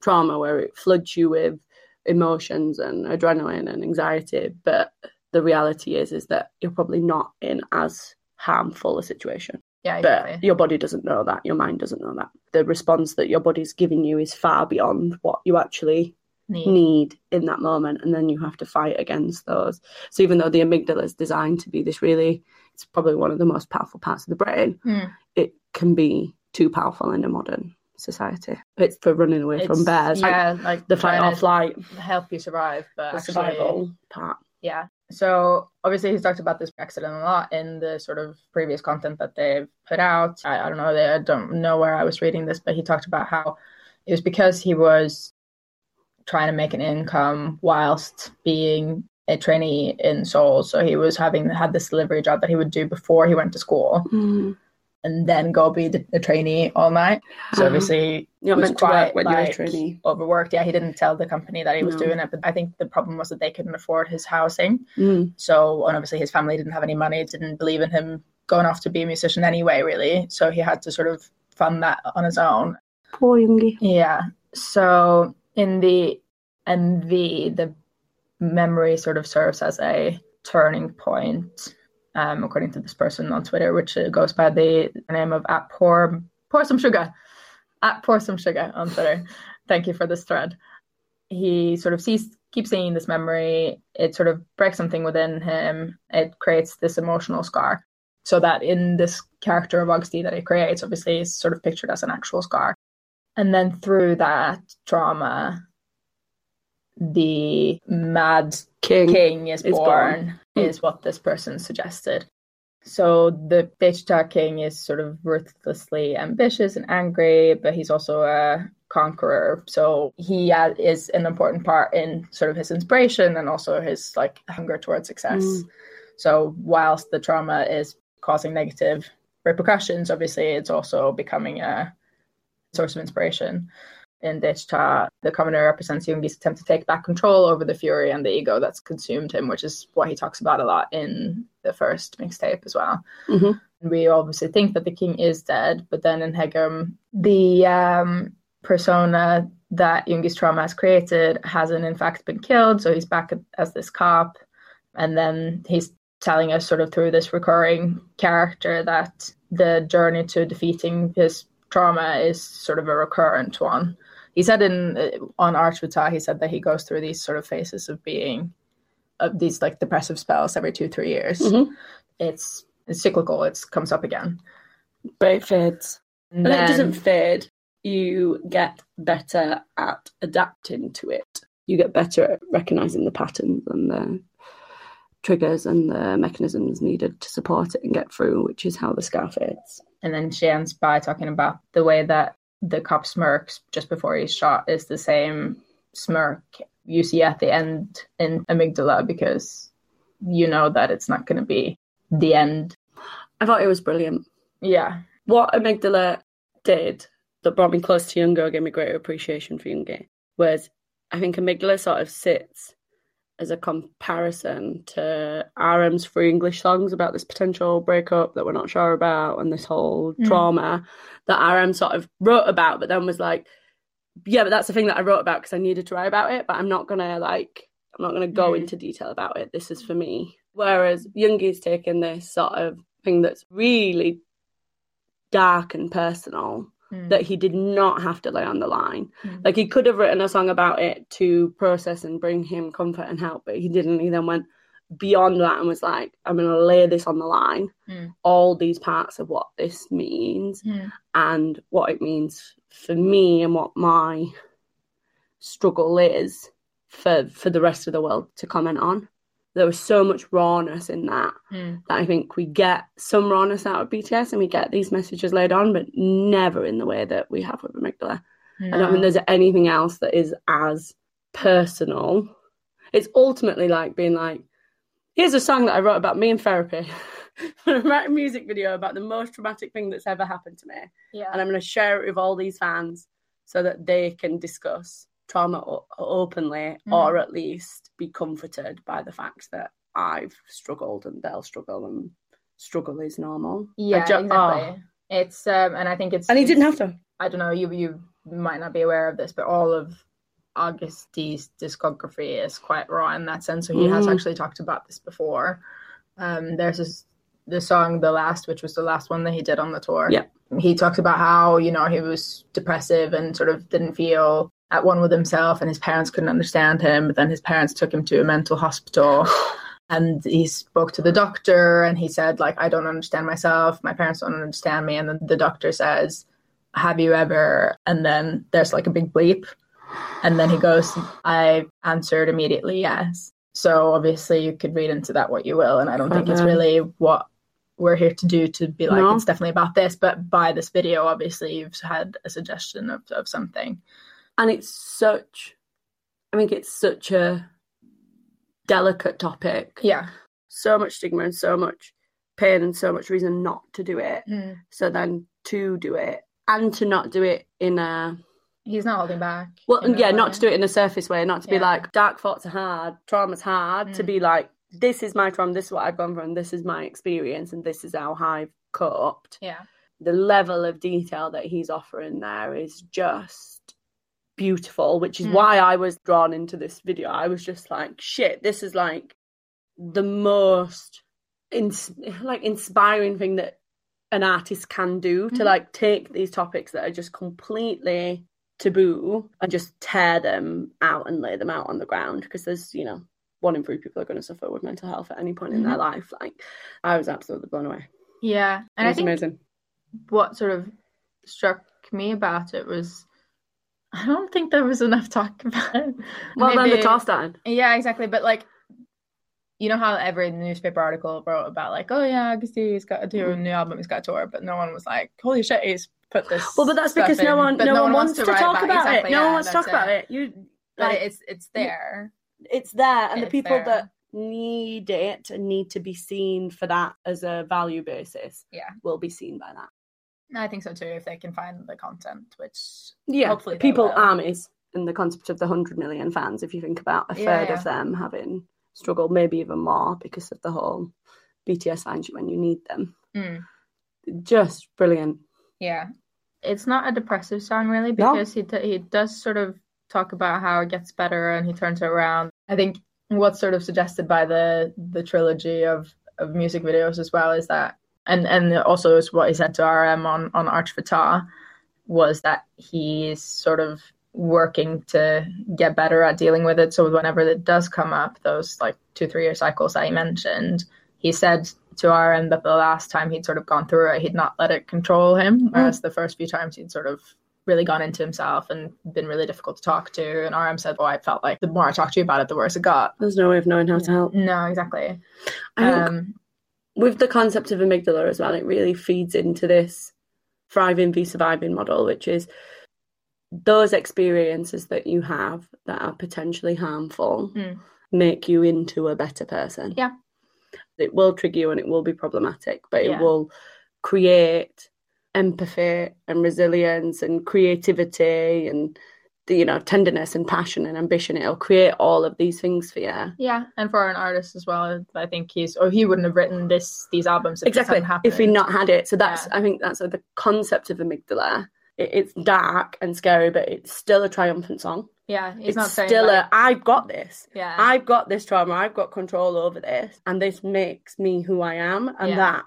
trauma, where it floods you with emotions and adrenaline and anxiety. But the reality is, is that you're probably not in as harmful a situation. Yeah, But exactly. your body doesn't know that. Your mind doesn't know that. The response that your body's giving you is far beyond what you actually Need. need in that moment and then you have to fight against those so even though the amygdala is designed to be this really it's probably one of the most powerful parts of the brain Hmm. it can be too powerful in a modern society it's for running away from bears like yeah, like the fight or flight help you survive, but the actually, survival part yeah. So obviously, he's talked about this accident a lot in the sort of previous content that they've put out. I, I don't know, I don't know where I was reading this, but he talked about how it was because he was trying to make an income whilst being a trainee in Seoul. So he was having had this delivery job that he would do before he went to school, mm-hmm. And then go be the, the trainee all night. So Uh-huh. obviously, you're was meant to work quite, when you're a trainee overworked. Yeah, he didn't tell the company that he was No. doing it, but I think the problem was that they couldn't afford his housing. Mm. So, and obviously his family didn't have any money, didn't believe in him going off to be a musician anyway, really. So he had to sort of fund that on his own. poor Yoongi Yeah. So in the MV, the memory sort of serves as a turning point, um, according to this person on Twitter, which goes by the name of at pour pour some sugar, at pour some sugar on Twitter. Thank you for this thread. He sort of sees keeps seeing this memory. It sort of breaks something within him. It creates this emotional scar. So that in this character of Agust D that it creates, obviously, is sort of pictured as an actual scar. And then through that trauma, the mad king, king is, is born, born. Mm. is what this person suggested. So the Daechwita king is sort of ruthlessly ambitious and angry, but he's also a conqueror. So he uh, is an important part in sort of his inspiration and also his like hunger towards success. Mm. So whilst the trauma is causing negative repercussions, obviously it's also becoming a source of inspiration. In Daechwita, the commoner represents Yoongi's attempt to take back control over the fury and the ego that's consumed him, which is what he talks about a lot in the first mixtape as well. Mhm. We obviously think that the king is dead, but then in Haegeum, the um, persona that Yoongi's trauma has created hasn't in fact been killed, so he's back as this cop, and then he's telling us sort of through this recurring character that the journey to defeating his trauma is sort of a recurrent one. He said in uh, on Suchwita, he said that he goes through these sort of phases of being of these like depressive spells every two three years. Mhm. It's it's cyclical. It comes up again. But it fades. And And it doesn't fade. You get better at adapting to it. You get better at recognizing the patterns and the triggers and the mechanisms needed to support it and get through, which is how the scar fades. And then she ends by talking about the way that the cop smirks just before he's shot is the same smirk you see at the end in Amygdala because you know that it's not going to be the end. I thought it was brilliant. Yeah. What Amygdala did that brought me close to Jungo, gave me greater appreciation for Yoongi, was I think Amygdala sort of sits as a comparison to RM's free English songs about this potential breakup that we're not sure about and this whole Mm. trauma that RM sort of wrote about, but then was like, yeah, but that's the thing that I wrote about because I needed to write about it, but I'm not gonna like, I'm not gonna go Mm. into detail about it. This is for me. Whereas Yoongi's taken this sort of thing that's really dark and personal Mm. that he did not have to lay on the line. Mm. Like he could have written a song about it to process and bring him comfort and help, but he didn't. He then went beyond that and was like, I'm going to lay this on the line, Mm. all these parts of what this means Mm. and what it means for me and what my struggle is for for the rest of the world to comment on. There was so much rawness in that Mm. that I think we get some rawness out of BTS and we get these messages laid on, but never in the way that we have with Amygdala. I don't think there's anything else that is as personal. It's ultimately like being like, here's a song that I wrote about me in therapy. I'm writing a music video about the most traumatic thing that's ever happened to me. Yeah. And I'm going to share it with all these fans so that they can discuss trauma o- openly or at least be comforted by the fact that I've struggled and they'll struggle and struggle is normal. Yeah, ju- exactly. oh. It's um, and I think it's And he didn't have to. I don't know. You you might not be aware of this, but all of Agust D's discography is quite raw in that sense. So he has Mhm. actually talked about this before. Um, there's this the song "The Last," which was the last one that he did on the tour. Yeah. he talks about how you know he was depressive and sort of didn't feel at one with himself, and his parents couldn't understand him. But then his parents took him to a mental hospital. and he spoke to the doctor and he said like i don't understand myself my parents don't understand me and then the doctor says have you ever and then there's like a big bleep and then he goes i answered immediately yes so obviously you could read into that what you will and i don't think it's really what we're here to do to be like No. it's definitely about this but by this video obviously you've had a suggestion of, of something and it's such i think it's such a delicate topic. Yeah. So much stigma and so much pain and so much reason not to do it. So then to do it and to not do it in a he's not holding back well yeah not to do it in a surface way not to be like dark thoughts are hard trauma's hard to Mm. be like this is my trauma this is what i've gone through and this is my experience and this is how i've coped. Yeah. The level of detail that he's offering there is just beautiful, which is Mm. why I was drawn into this video. I was just like, shit, this is like the most ins- like inspiring thing that an artist can do to Mhm. like take these topics that are just completely taboo and just tear them out and lay them out on the ground because there's, you know, one in three people are going to suffer with mental health at any point in their life. Like, I was absolutely blown away. yeah and i think amazing. what sort of struck me about it was I don't think there was enough talk about it. Oh. Well, then the Maybe- tour started. Yeah, exactly. But like, you know how every newspaper article wrote about like, oh yeah, Agust D's got a tour, mm-hmm. new album, he's got a tour, but no one was like, holy shit, he's put this. Well, but that's because no one, But no, one wants to, write talk about, exactly, it. No yeah, one wants to talk that's about it. You, But like, it's it's there. it's there, and the people there. that need it and need to be seen for that as a value basis, Yeah. will be seen by that. I think so too. If they can find the content, which Yeah, Hopefully people armies and the concept of the hundred million fans. If you think about a third Yeah, yeah. of them having struggled, maybe even more because of the whole BTS finds you when you need them. Mm. Just brilliant. Yeah, it's not a depressive song really No. because he t- he does sort of talk about how it gets better and he turns it around. I think what's sort of suggested by the the trilogy of of music videos as well is that, and and also is what he said to RM on on Suchwita was that he's sort of working to get better at dealing with it. So whenever it does come up, those like two three year cycles that he mentioned, he said to RM that the last time he'd sort of gone through it, he'd not let it control him, whereas the first few times he'd sort of really gone into himself and been really difficult to talk to. And RM said, "Oh, I felt like the more I talked to you about it, the worse it got." There's no way of knowing how to help. No, exactly. I Um, with the concept of amygdala as well, it really feeds into this thriving v surviving model, which is those experiences that you have that are potentially harmful Mm. make you into a better person. Yeah. It will trigger you and it will be problematic, but Yeah. it will create empathy and resilience and creativity and you know tenderness and passion and ambition it'll create all of these things for you yeah, and for an artist as well, I think he's or he wouldn't have written this these albums if exactly this hadn't happened. if he not had it. So that's Yeah. i think that's the concept of amygdala. It, it's dark and scary but it's still a triumphant song. Yeah, it's not saying still like, a i've got this. Yeah, i've got this trauma. I've got control over this. And this makes me who i am and Yeah. that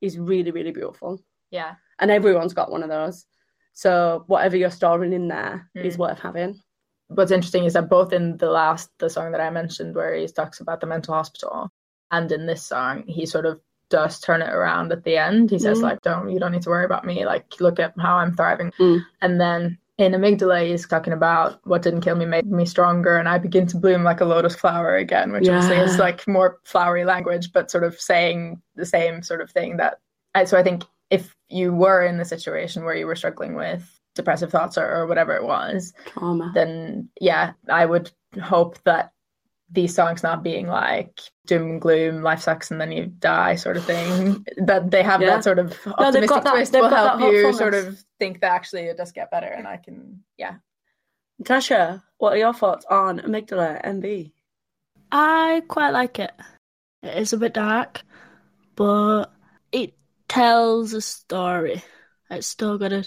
is really really beautiful. Yeah, and everyone's got one of those so whatever you're storing in there is Mm. worth having what's interesting is that both in the last the song that I mentioned where he talks about the mental hospital and in this song he sort of does turn it around at the end. He says Mm. like don't you don't need to worry about me like look at how I'm thriving. Mm. And then in Amygdala he's talking about what didn't kill me made me stronger and I begin to bloom like a lotus flower again which obviously is like more flowery language but sort of saying the same sort of thing that I, so I think if you were in the situation where you were struggling with depressive thoughts or, or whatever it was trauma then yeah, I would hope that these songs not being like doom and gloom, life sucks and then you die sort of thing. That they have Yeah. that sort of they've optimistic got that- twist they've will got help that you sort of think that actually it does get better and I can yeah. tasha what are your thoughts on amygdala mv I quite like it. It is a bit dark, but it tells a story. It's still got a,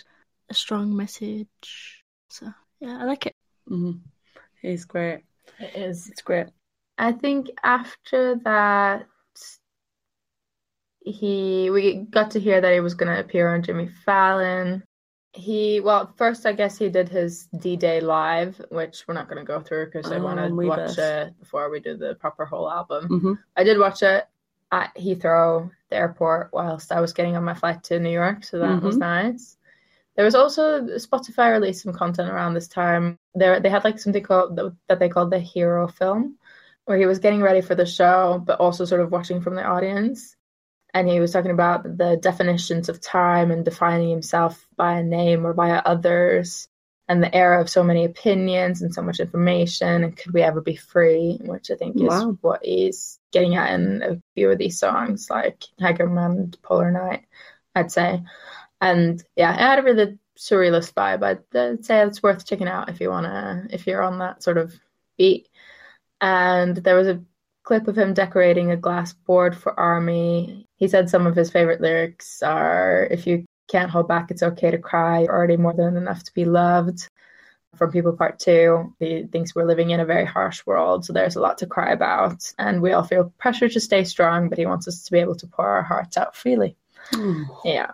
a strong message. So yeah, I like it. mm-hmm. it's great It is. it's great I think after that he we got to hear that he was gonna appear on Jimmy Fallon. He well first I guess he did his D Day live, which we're not gonna go through because I Oh, want to watch best. it before we do the proper whole album. mm-hmm. I did watch it at Heathrow, the airport, whilst I was getting on my flight to New York, so that was Mhm. nice. There was also Spotify released some content around this time. There they had like something called that they called the Hero Film, where he was getting ready for the show, but also sort of watching from the audience. And he was talking about the definitions of time and defining himself by a name or by others, and the era of so many opinions and so much information. And could we ever be free? Which I think is Wow. what he's getting at in a few of these songs, like Haegeum and Polar Night, I'd say. And yeah, it had a really surrealist vibe. I'd, I'd say it's worth checking out if you wanna, if you're on that sort of beat. And there was a clip of him decorating a glass board for Army. He said some of his favorite lyrics are If you can't hold back, it's okay to cry. You're already more than enough to be loved. From People Part Two, he thinks we're living in a very harsh world, so there's a lot to cry about. And we all feel pressure to stay strong, but he wants us to be able to pour our hearts out freely. Yeah,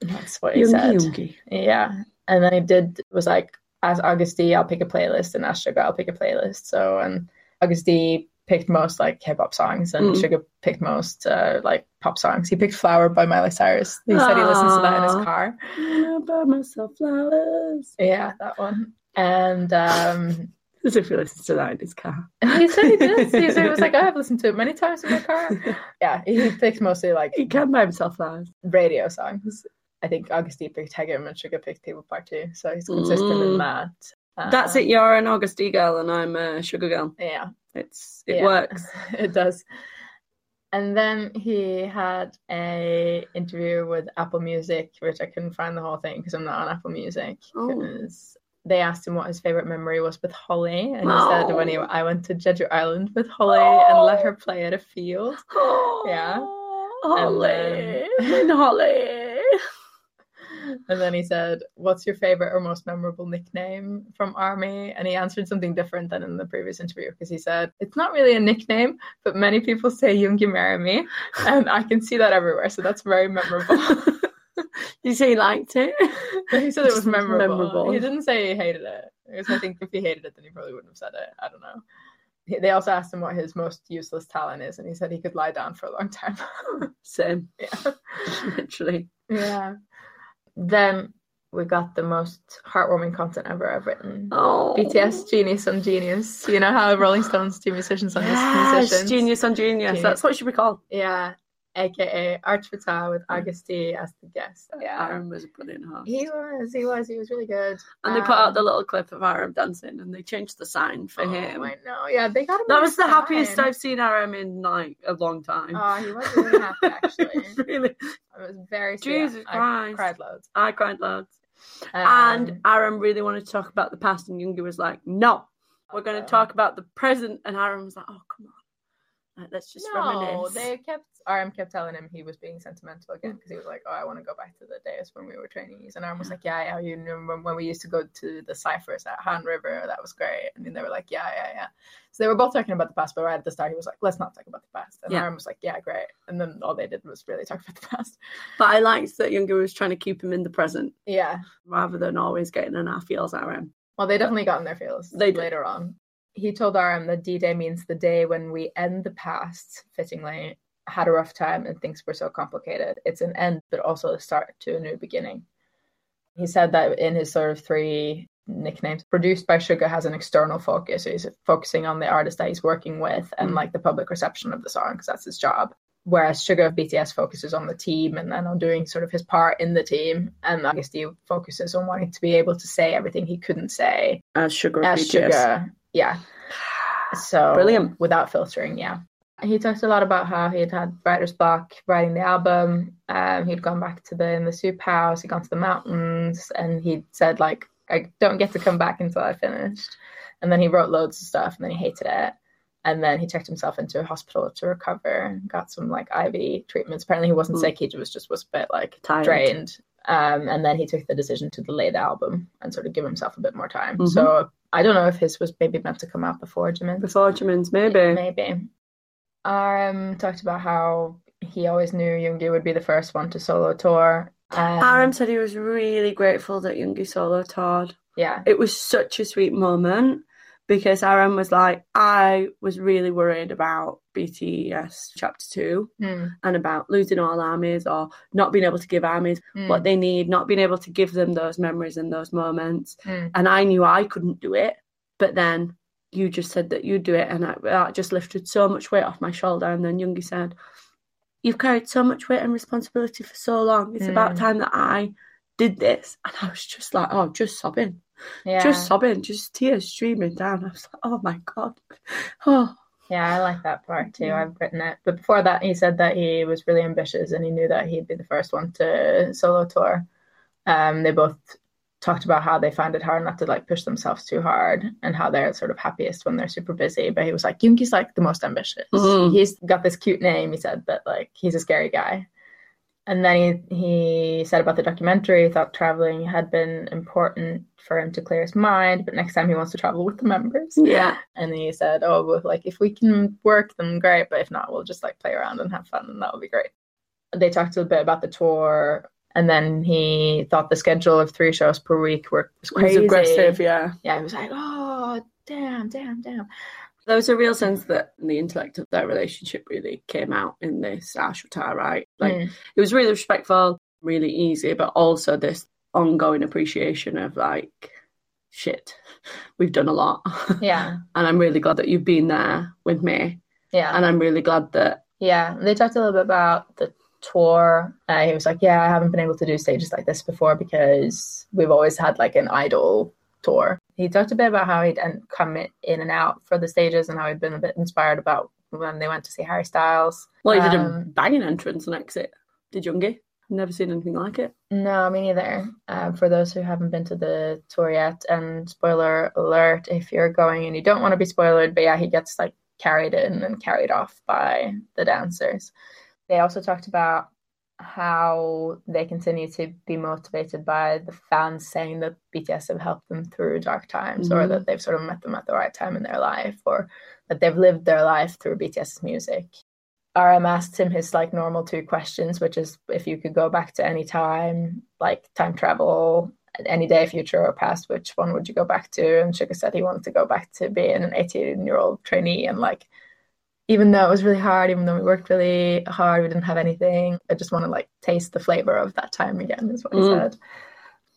that's what he said. Yoongi, Yeah. And then he did was like as Agust D, I'll pick a playlist and as Suga I'll pick a playlist. So and Agust D picked most like hip hop songs and Mm. Suga picked most uh, like pop songs. He picked Flower by Miley Cyrus. He said he listens to that in his car. I buy myself flowers. Yeah, that one. And um As if he listens to that in his car. he said he did. He said he was like, I have listened to it many times in my car. Yeah, he picked mostly like he can buy himself flowers. radio songs. I think Augustine picked Haegeum and Suga picked People Part Two, so he's consistent in Mm. that. That's it. Um, You're an Agust D girl, and I'm a sugar girl. Yeah, It's it yeah, works. it does. And then he had a interview with Apple Music, which I couldn't find the whole thing because I'm not on Apple Music. Oh. Because they asked him what his favorite memory was with Holly, and he said when he, Oh. I went to Jeju Island with Holly and let her play at a field. Yeah. Holly. And And Holly. And then he said, "What's your favorite or most memorable nickname from Army?" And he answered something different than in the previous interview because he said, "It's not really a nickname, but many people say Yoongi marry me, and I can see that everywhere, so that's very memorable." You say he liked it? he said it was memorable. memorable. He didn't say he hated it. Because I think if he hated it, then he probably wouldn't have said it. I don't know. They also asked him what his most useless talent is, and he said he could lie down for a long time. Same. yeah. Literally. Yeah. Then we got the most heartwarming content ever I've written. Oh. BTS Genius on Genius. You know how Rolling Stones do musicians on Yes, musicians? genius on genius. Genius. That's what it should be called. Yeah. AKA Suchwita with Agust D as the guest. Yeah. RM was a brilliant host. He was, he was, he was really good. and they put out Um, the little clip of RM dancing and they changed the sign for oh, him. I know. Yeah, they got him. That was the happiest. I've seen RM in like a long time. Oh, he was really happy actually. really. It was very sweet. Jesus I Christ. cried loads. I cried loads. Um, and RM really wanted to talk about the past, and Yoongi was like, no, we're going to talk about the present. And RM was like, oh, come on. Like, let's just no, reminisce. they kept RM kept telling him he was being sentimental again mm. because he was like, "Oh, I want to go back to the days when we were trainees." And RM was like, "Yeah, yeah, you remember when we used to go to the ciphers at Han River? That was great." And then they were like, "Yeah, yeah, yeah." So they were both talking about the past, but right at the start, he was like, "Let's not talk about the past." And Yeah. RM was like, "Yeah, great." And then all they did was really talk about the past. But I liked that Yoongi was trying to keep him in the present Yeah. rather than always getting in our feels him. Well, they definitely got in their feels They did. later on. He told RM that D Day means the day when we end the past, fittingly, had a rough time and things were so complicated. It's an end, but also a start to a new beginning. He said that in his sort of three nicknames, produced by Suga has an external focus. So he's focusing on the artist that he's working with and Mm. like the public reception of the song because that's his job. Whereas Suga of BTS focuses on the team and then on doing sort of his part in the team, and Agust D focuses on wanting to be able to say everything he couldn't say As Suga as BTS. sugar. Yeah. So Brilliant. without filtering, yeah. He talked a lot about how he'd had writer's block writing the album. Um, he'd gone back to the in the soup house. He'd gone to the mountains, and he'd said like, "I don't get to come back until I finished." And then he wrote loads of stuff, and then he hated it. And then he checked himself into a hospital to recover. And got some like IV treatments. Apparently, he wasn't Mm. sick. He just just was a bit like Tired. drained. Um, and then he took the decision to delay the album and sort of give himself a bit more time. Mhm. So I don't know if his was maybe meant to come out before Jimin. Before Jimin's, maybe. Maybe. RM talked about how he always knew Yoongi would be the first one to solo tour. Um, RM said he was really grateful that Yoongi solo toured. yeah, It was such a sweet moment because RM was like, I was really worried about BTS chapter two Hmm, and about losing all armies or not being able to give armies hmm, what they need, not being able to give them those memories and those moments. hmm. And I knew I couldn't do it, but then you just said that you'd do it, and I, that just lifted so much weight off my shoulder. And then Yoongi said, You've carried so much weight and responsibility for so long. It's about Mm. time that I did this. And I was just like, Oh, just sobbing, yeah, just sobbing, just tears streaming down. I was like, Oh my God. Oh, yeah. I like that part too. I've written it, but before that, he said that he was really ambitious and he knew that he'd be the first one to solo tour. Um, they both talked about how they find it hard not to like push themselves too hard and how they're sort of happiest when they're super busy. But he was like, Yoongi's like the most ambitious. Mhm. He's got this cute name, he said, but like he's a scary guy. And then he he said about the documentary, he thought traveling had been important for him to clear his mind, but next time he wants to travel with the members. yeah. And he said, Oh, well, like if we can work, then great, but if not, we'll just like play around and have fun, and that would be great. They talked a little bit about the tour, and then he thought the schedule of three shows per week were was It was crazy. aggressive, yeah. Yeah, he was like, Oh, damn, damn, damn. There was a real sense that the intellect of their relationship really came out in this Suchwita, right? Like Mm. it was really respectful, really easy, but also this ongoing appreciation of like, shit, we've done a lot. yeah, and I'm really glad that you've been there with me. yeah. And I'm really glad that Yeah, they talked a little bit about the tour. Uh, he was like, "Yeah, I haven't been able to do stages like this before because we've always had like an idol tour." He talked a bit about how he'd come in and out for the stages and how he'd been a bit inspired about when they went to see Harry Styles. Well, he did a Um, banging entrance and exit. Did Yoongi? Never seen anything like it. No, me neither. Uh, for those who haven't been to the tour yet, and spoiler alert if you're going and you don't want to be spoiled, but yeah, he gets like carried in and carried off by the dancers. They also talked about how they continue to be motivated by the fans saying that BTS have helped them through dark times or Mhm. that they've sort of met them at the right time in their life or that they've lived their life through BTS's music. RM asked him his like normal two questions, which is if you could go back to any time, like time travel, any day, future or past, which one would you go back to? And Suga said he wanted to go back to being an 18 year old trainee and like even though it was really hard, even though we worked really hard, we didn't have anything. I just want to like taste the flavor of that time again, is what he Mm. said.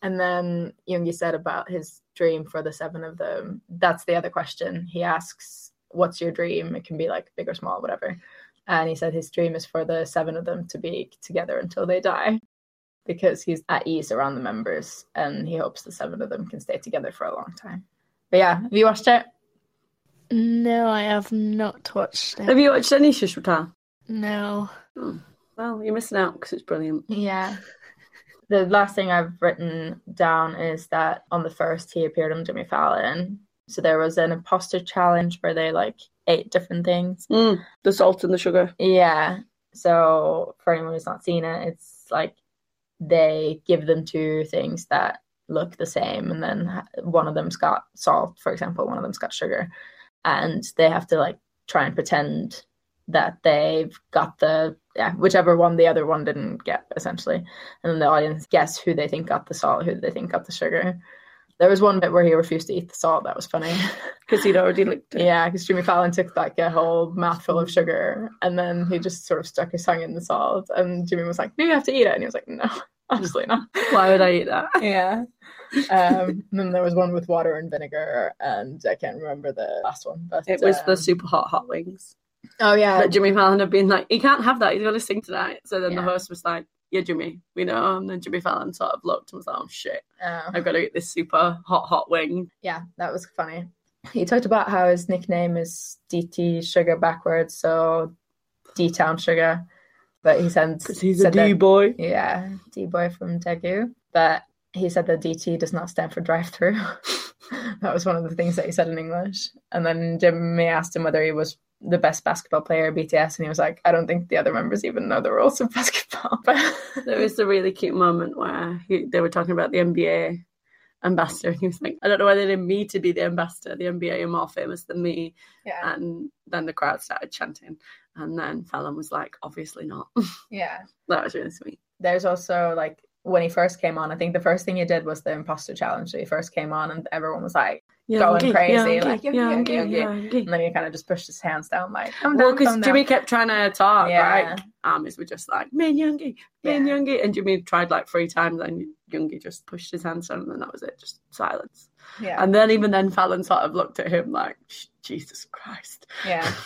And then Yoongi said about his dream for the seven of them. That's the other question. He asks, What's your dream? It can be like big or small, whatever. And he said his dream is for the seven of them to be together until they die because he's at ease around the members and he hopes the seven of them can stay together for a long time. But yeah, have you watched it? No, I have not watched it. Have you watched any Suchwita? No. Well, you're missing out because it's brilliant. Yeah. The last thing I've written down is that on the first he appeared on Jimmy Fallon. So there was an imposter challenge where they like ate different things. Mm, the salt and the sugar. Yeah. So for anyone who's not seen it, it's like they give them two things that look the same, and then one of them's got salt, for example, one of them's got sugar, and they have to like try and pretend that they've got the yeah whichever one the other one didn't get essentially, and then the audience guess who they think got the salt, who they think got the sugar. There was one bit where he refused to eat the salt. That was funny. Because he'd already licked it. Yeah, because Jimmy Fallon took like a whole mouthful of sugar and then he just sort of stuck his tongue in the salt. And Jimmy was like, No, you have to eat it. And he was like, No, absolutely not. Why would I eat that? yeah. Um, and then there was one with water and vinegar, and I can't remember the last one. But It was the um, super hot hot wings. Oh, yeah. But Jimmy Fallon had been like, he can't have that. He's going to sing tonight. So then the host was like, yeah, Jimmy, we know. And then Jimmy Fallon sort of looked and was like, oh shit, Oh. I've got to eat this super hot hot wing. yeah, that was funny. He talked about how his nickname is DT Sugar backwards, so D Town Sugar. But he said, Because he's a said that- D boy. Yeah, D boy from Daegu. But he said that DT does not stand for drive through. that was one of the things that he said in English. And then Jimmy asked him whether he was the best basketball player at BTS, and he was like, I don't think the other members even know the rules of basketball. But There was a really cute moment where he, they were talking about the NBA ambassador, and he was like, I don't know why they didn't me to be the ambassador. The NBA are more famous than me. yeah, And then the crowd started chanting. And then Fallon was like, obviously not. yeah. that was really sweet. There's also like when he first came on, I think the first thing he did was the imposter challenge. So he first came on, and everyone was like, Going Yoongi, crazy, Yoongi, like, Yoongi, Yoongi, Yoongi. and then he kind of just pushed his hands down, like, calm Well, because Jimmy down. kept trying to talk, Yeah. right? Armies were just like, man Yoongi, man Yeah. Yoongi. And Jimmy tried like three times, and Yoongi just pushed his hands down, and then that was it, just silence. Yeah, And then even then, Fallon sort of looked at him like, Jesus Christ. yeah.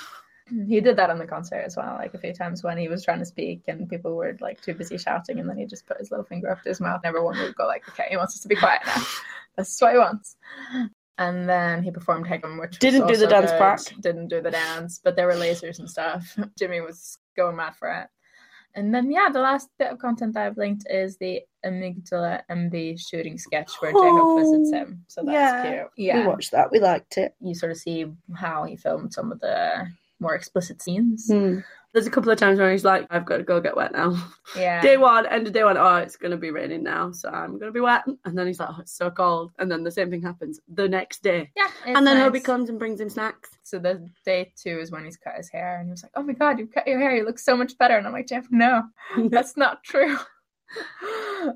He did that on the concert as well, like a few times when he was trying to speak and people were like too busy shouting, and then he just put his little finger up to his mouth, and everyone would go like, "Okay, he wants us to be quiet now. That's what he wants." And then he performed Haegeum, which Didn't do the dance good. part. Didn't do the dance, but there were lasers and stuff. Jimmy was going mad for it. And then yeah, the last bit of content I've linked is the Amygdala MV shooting sketch where J-Hope visits him. So that's yeah. cute. Yeah, we watched that. We liked it. you sort of see how he filmed some of the more explicit scenes. Hmm. There's a couple of times where he's like, I've got to go get wet now. Yeah. Day one, end of day one, oh, it's going to be raining now, so I'm going to be wet. And then he's like, oh, it's so cold. And then the same thing happens the next day. yeah. and then Hobi Hobi comes and brings him snacks. So the day two is when he's cut his hair, and he was like, "Oh my god, you've cut your hair! You look so much better." And I'm like, "Jeff, no, that's not true."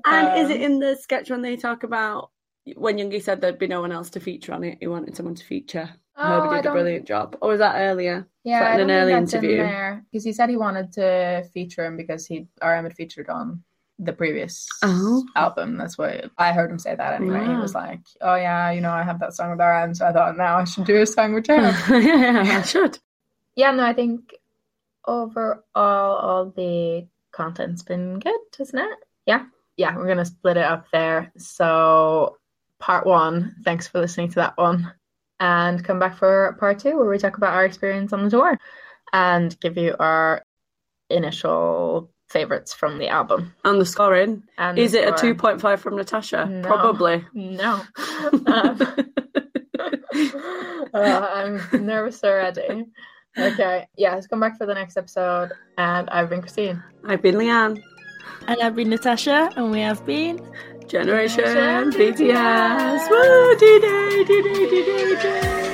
And is it Um, in the sketch when they talk about when Yoongi said there'd be no one else to feature on it, he wanted someone to feature? Oh, Hobi I did a don't- brilliant job. Or was that earlier? Yeah, I in an early interview. in because he said he wanted to feature him because he RM had featured on the previous Oh. album. That's what I heard him say that anyway. He was like, "Oh yeah, you know, I have that song with RM, so I thought now I should do a song with J-Hope." yeah, I should. yeah, no, I think overall all the content's been good, isn't it? Yeah. Yeah, we're gonna split it up there. So part one, thanks for listening to that one. And come back for part two where we talk about our experience on the tour. and give you our initial favorites from the album. And the scoring. And Is it a 2.5 from Natasha? No. Probably. No. Um, uh, I'm nervous already. Okay, yeah, let's come back for the next episode. And I've been Christine. I've been Leanne. And I've been Natasha, and we have been. Generation. BTS. Woo! D-Day, D-Day, D-Day, D-Day.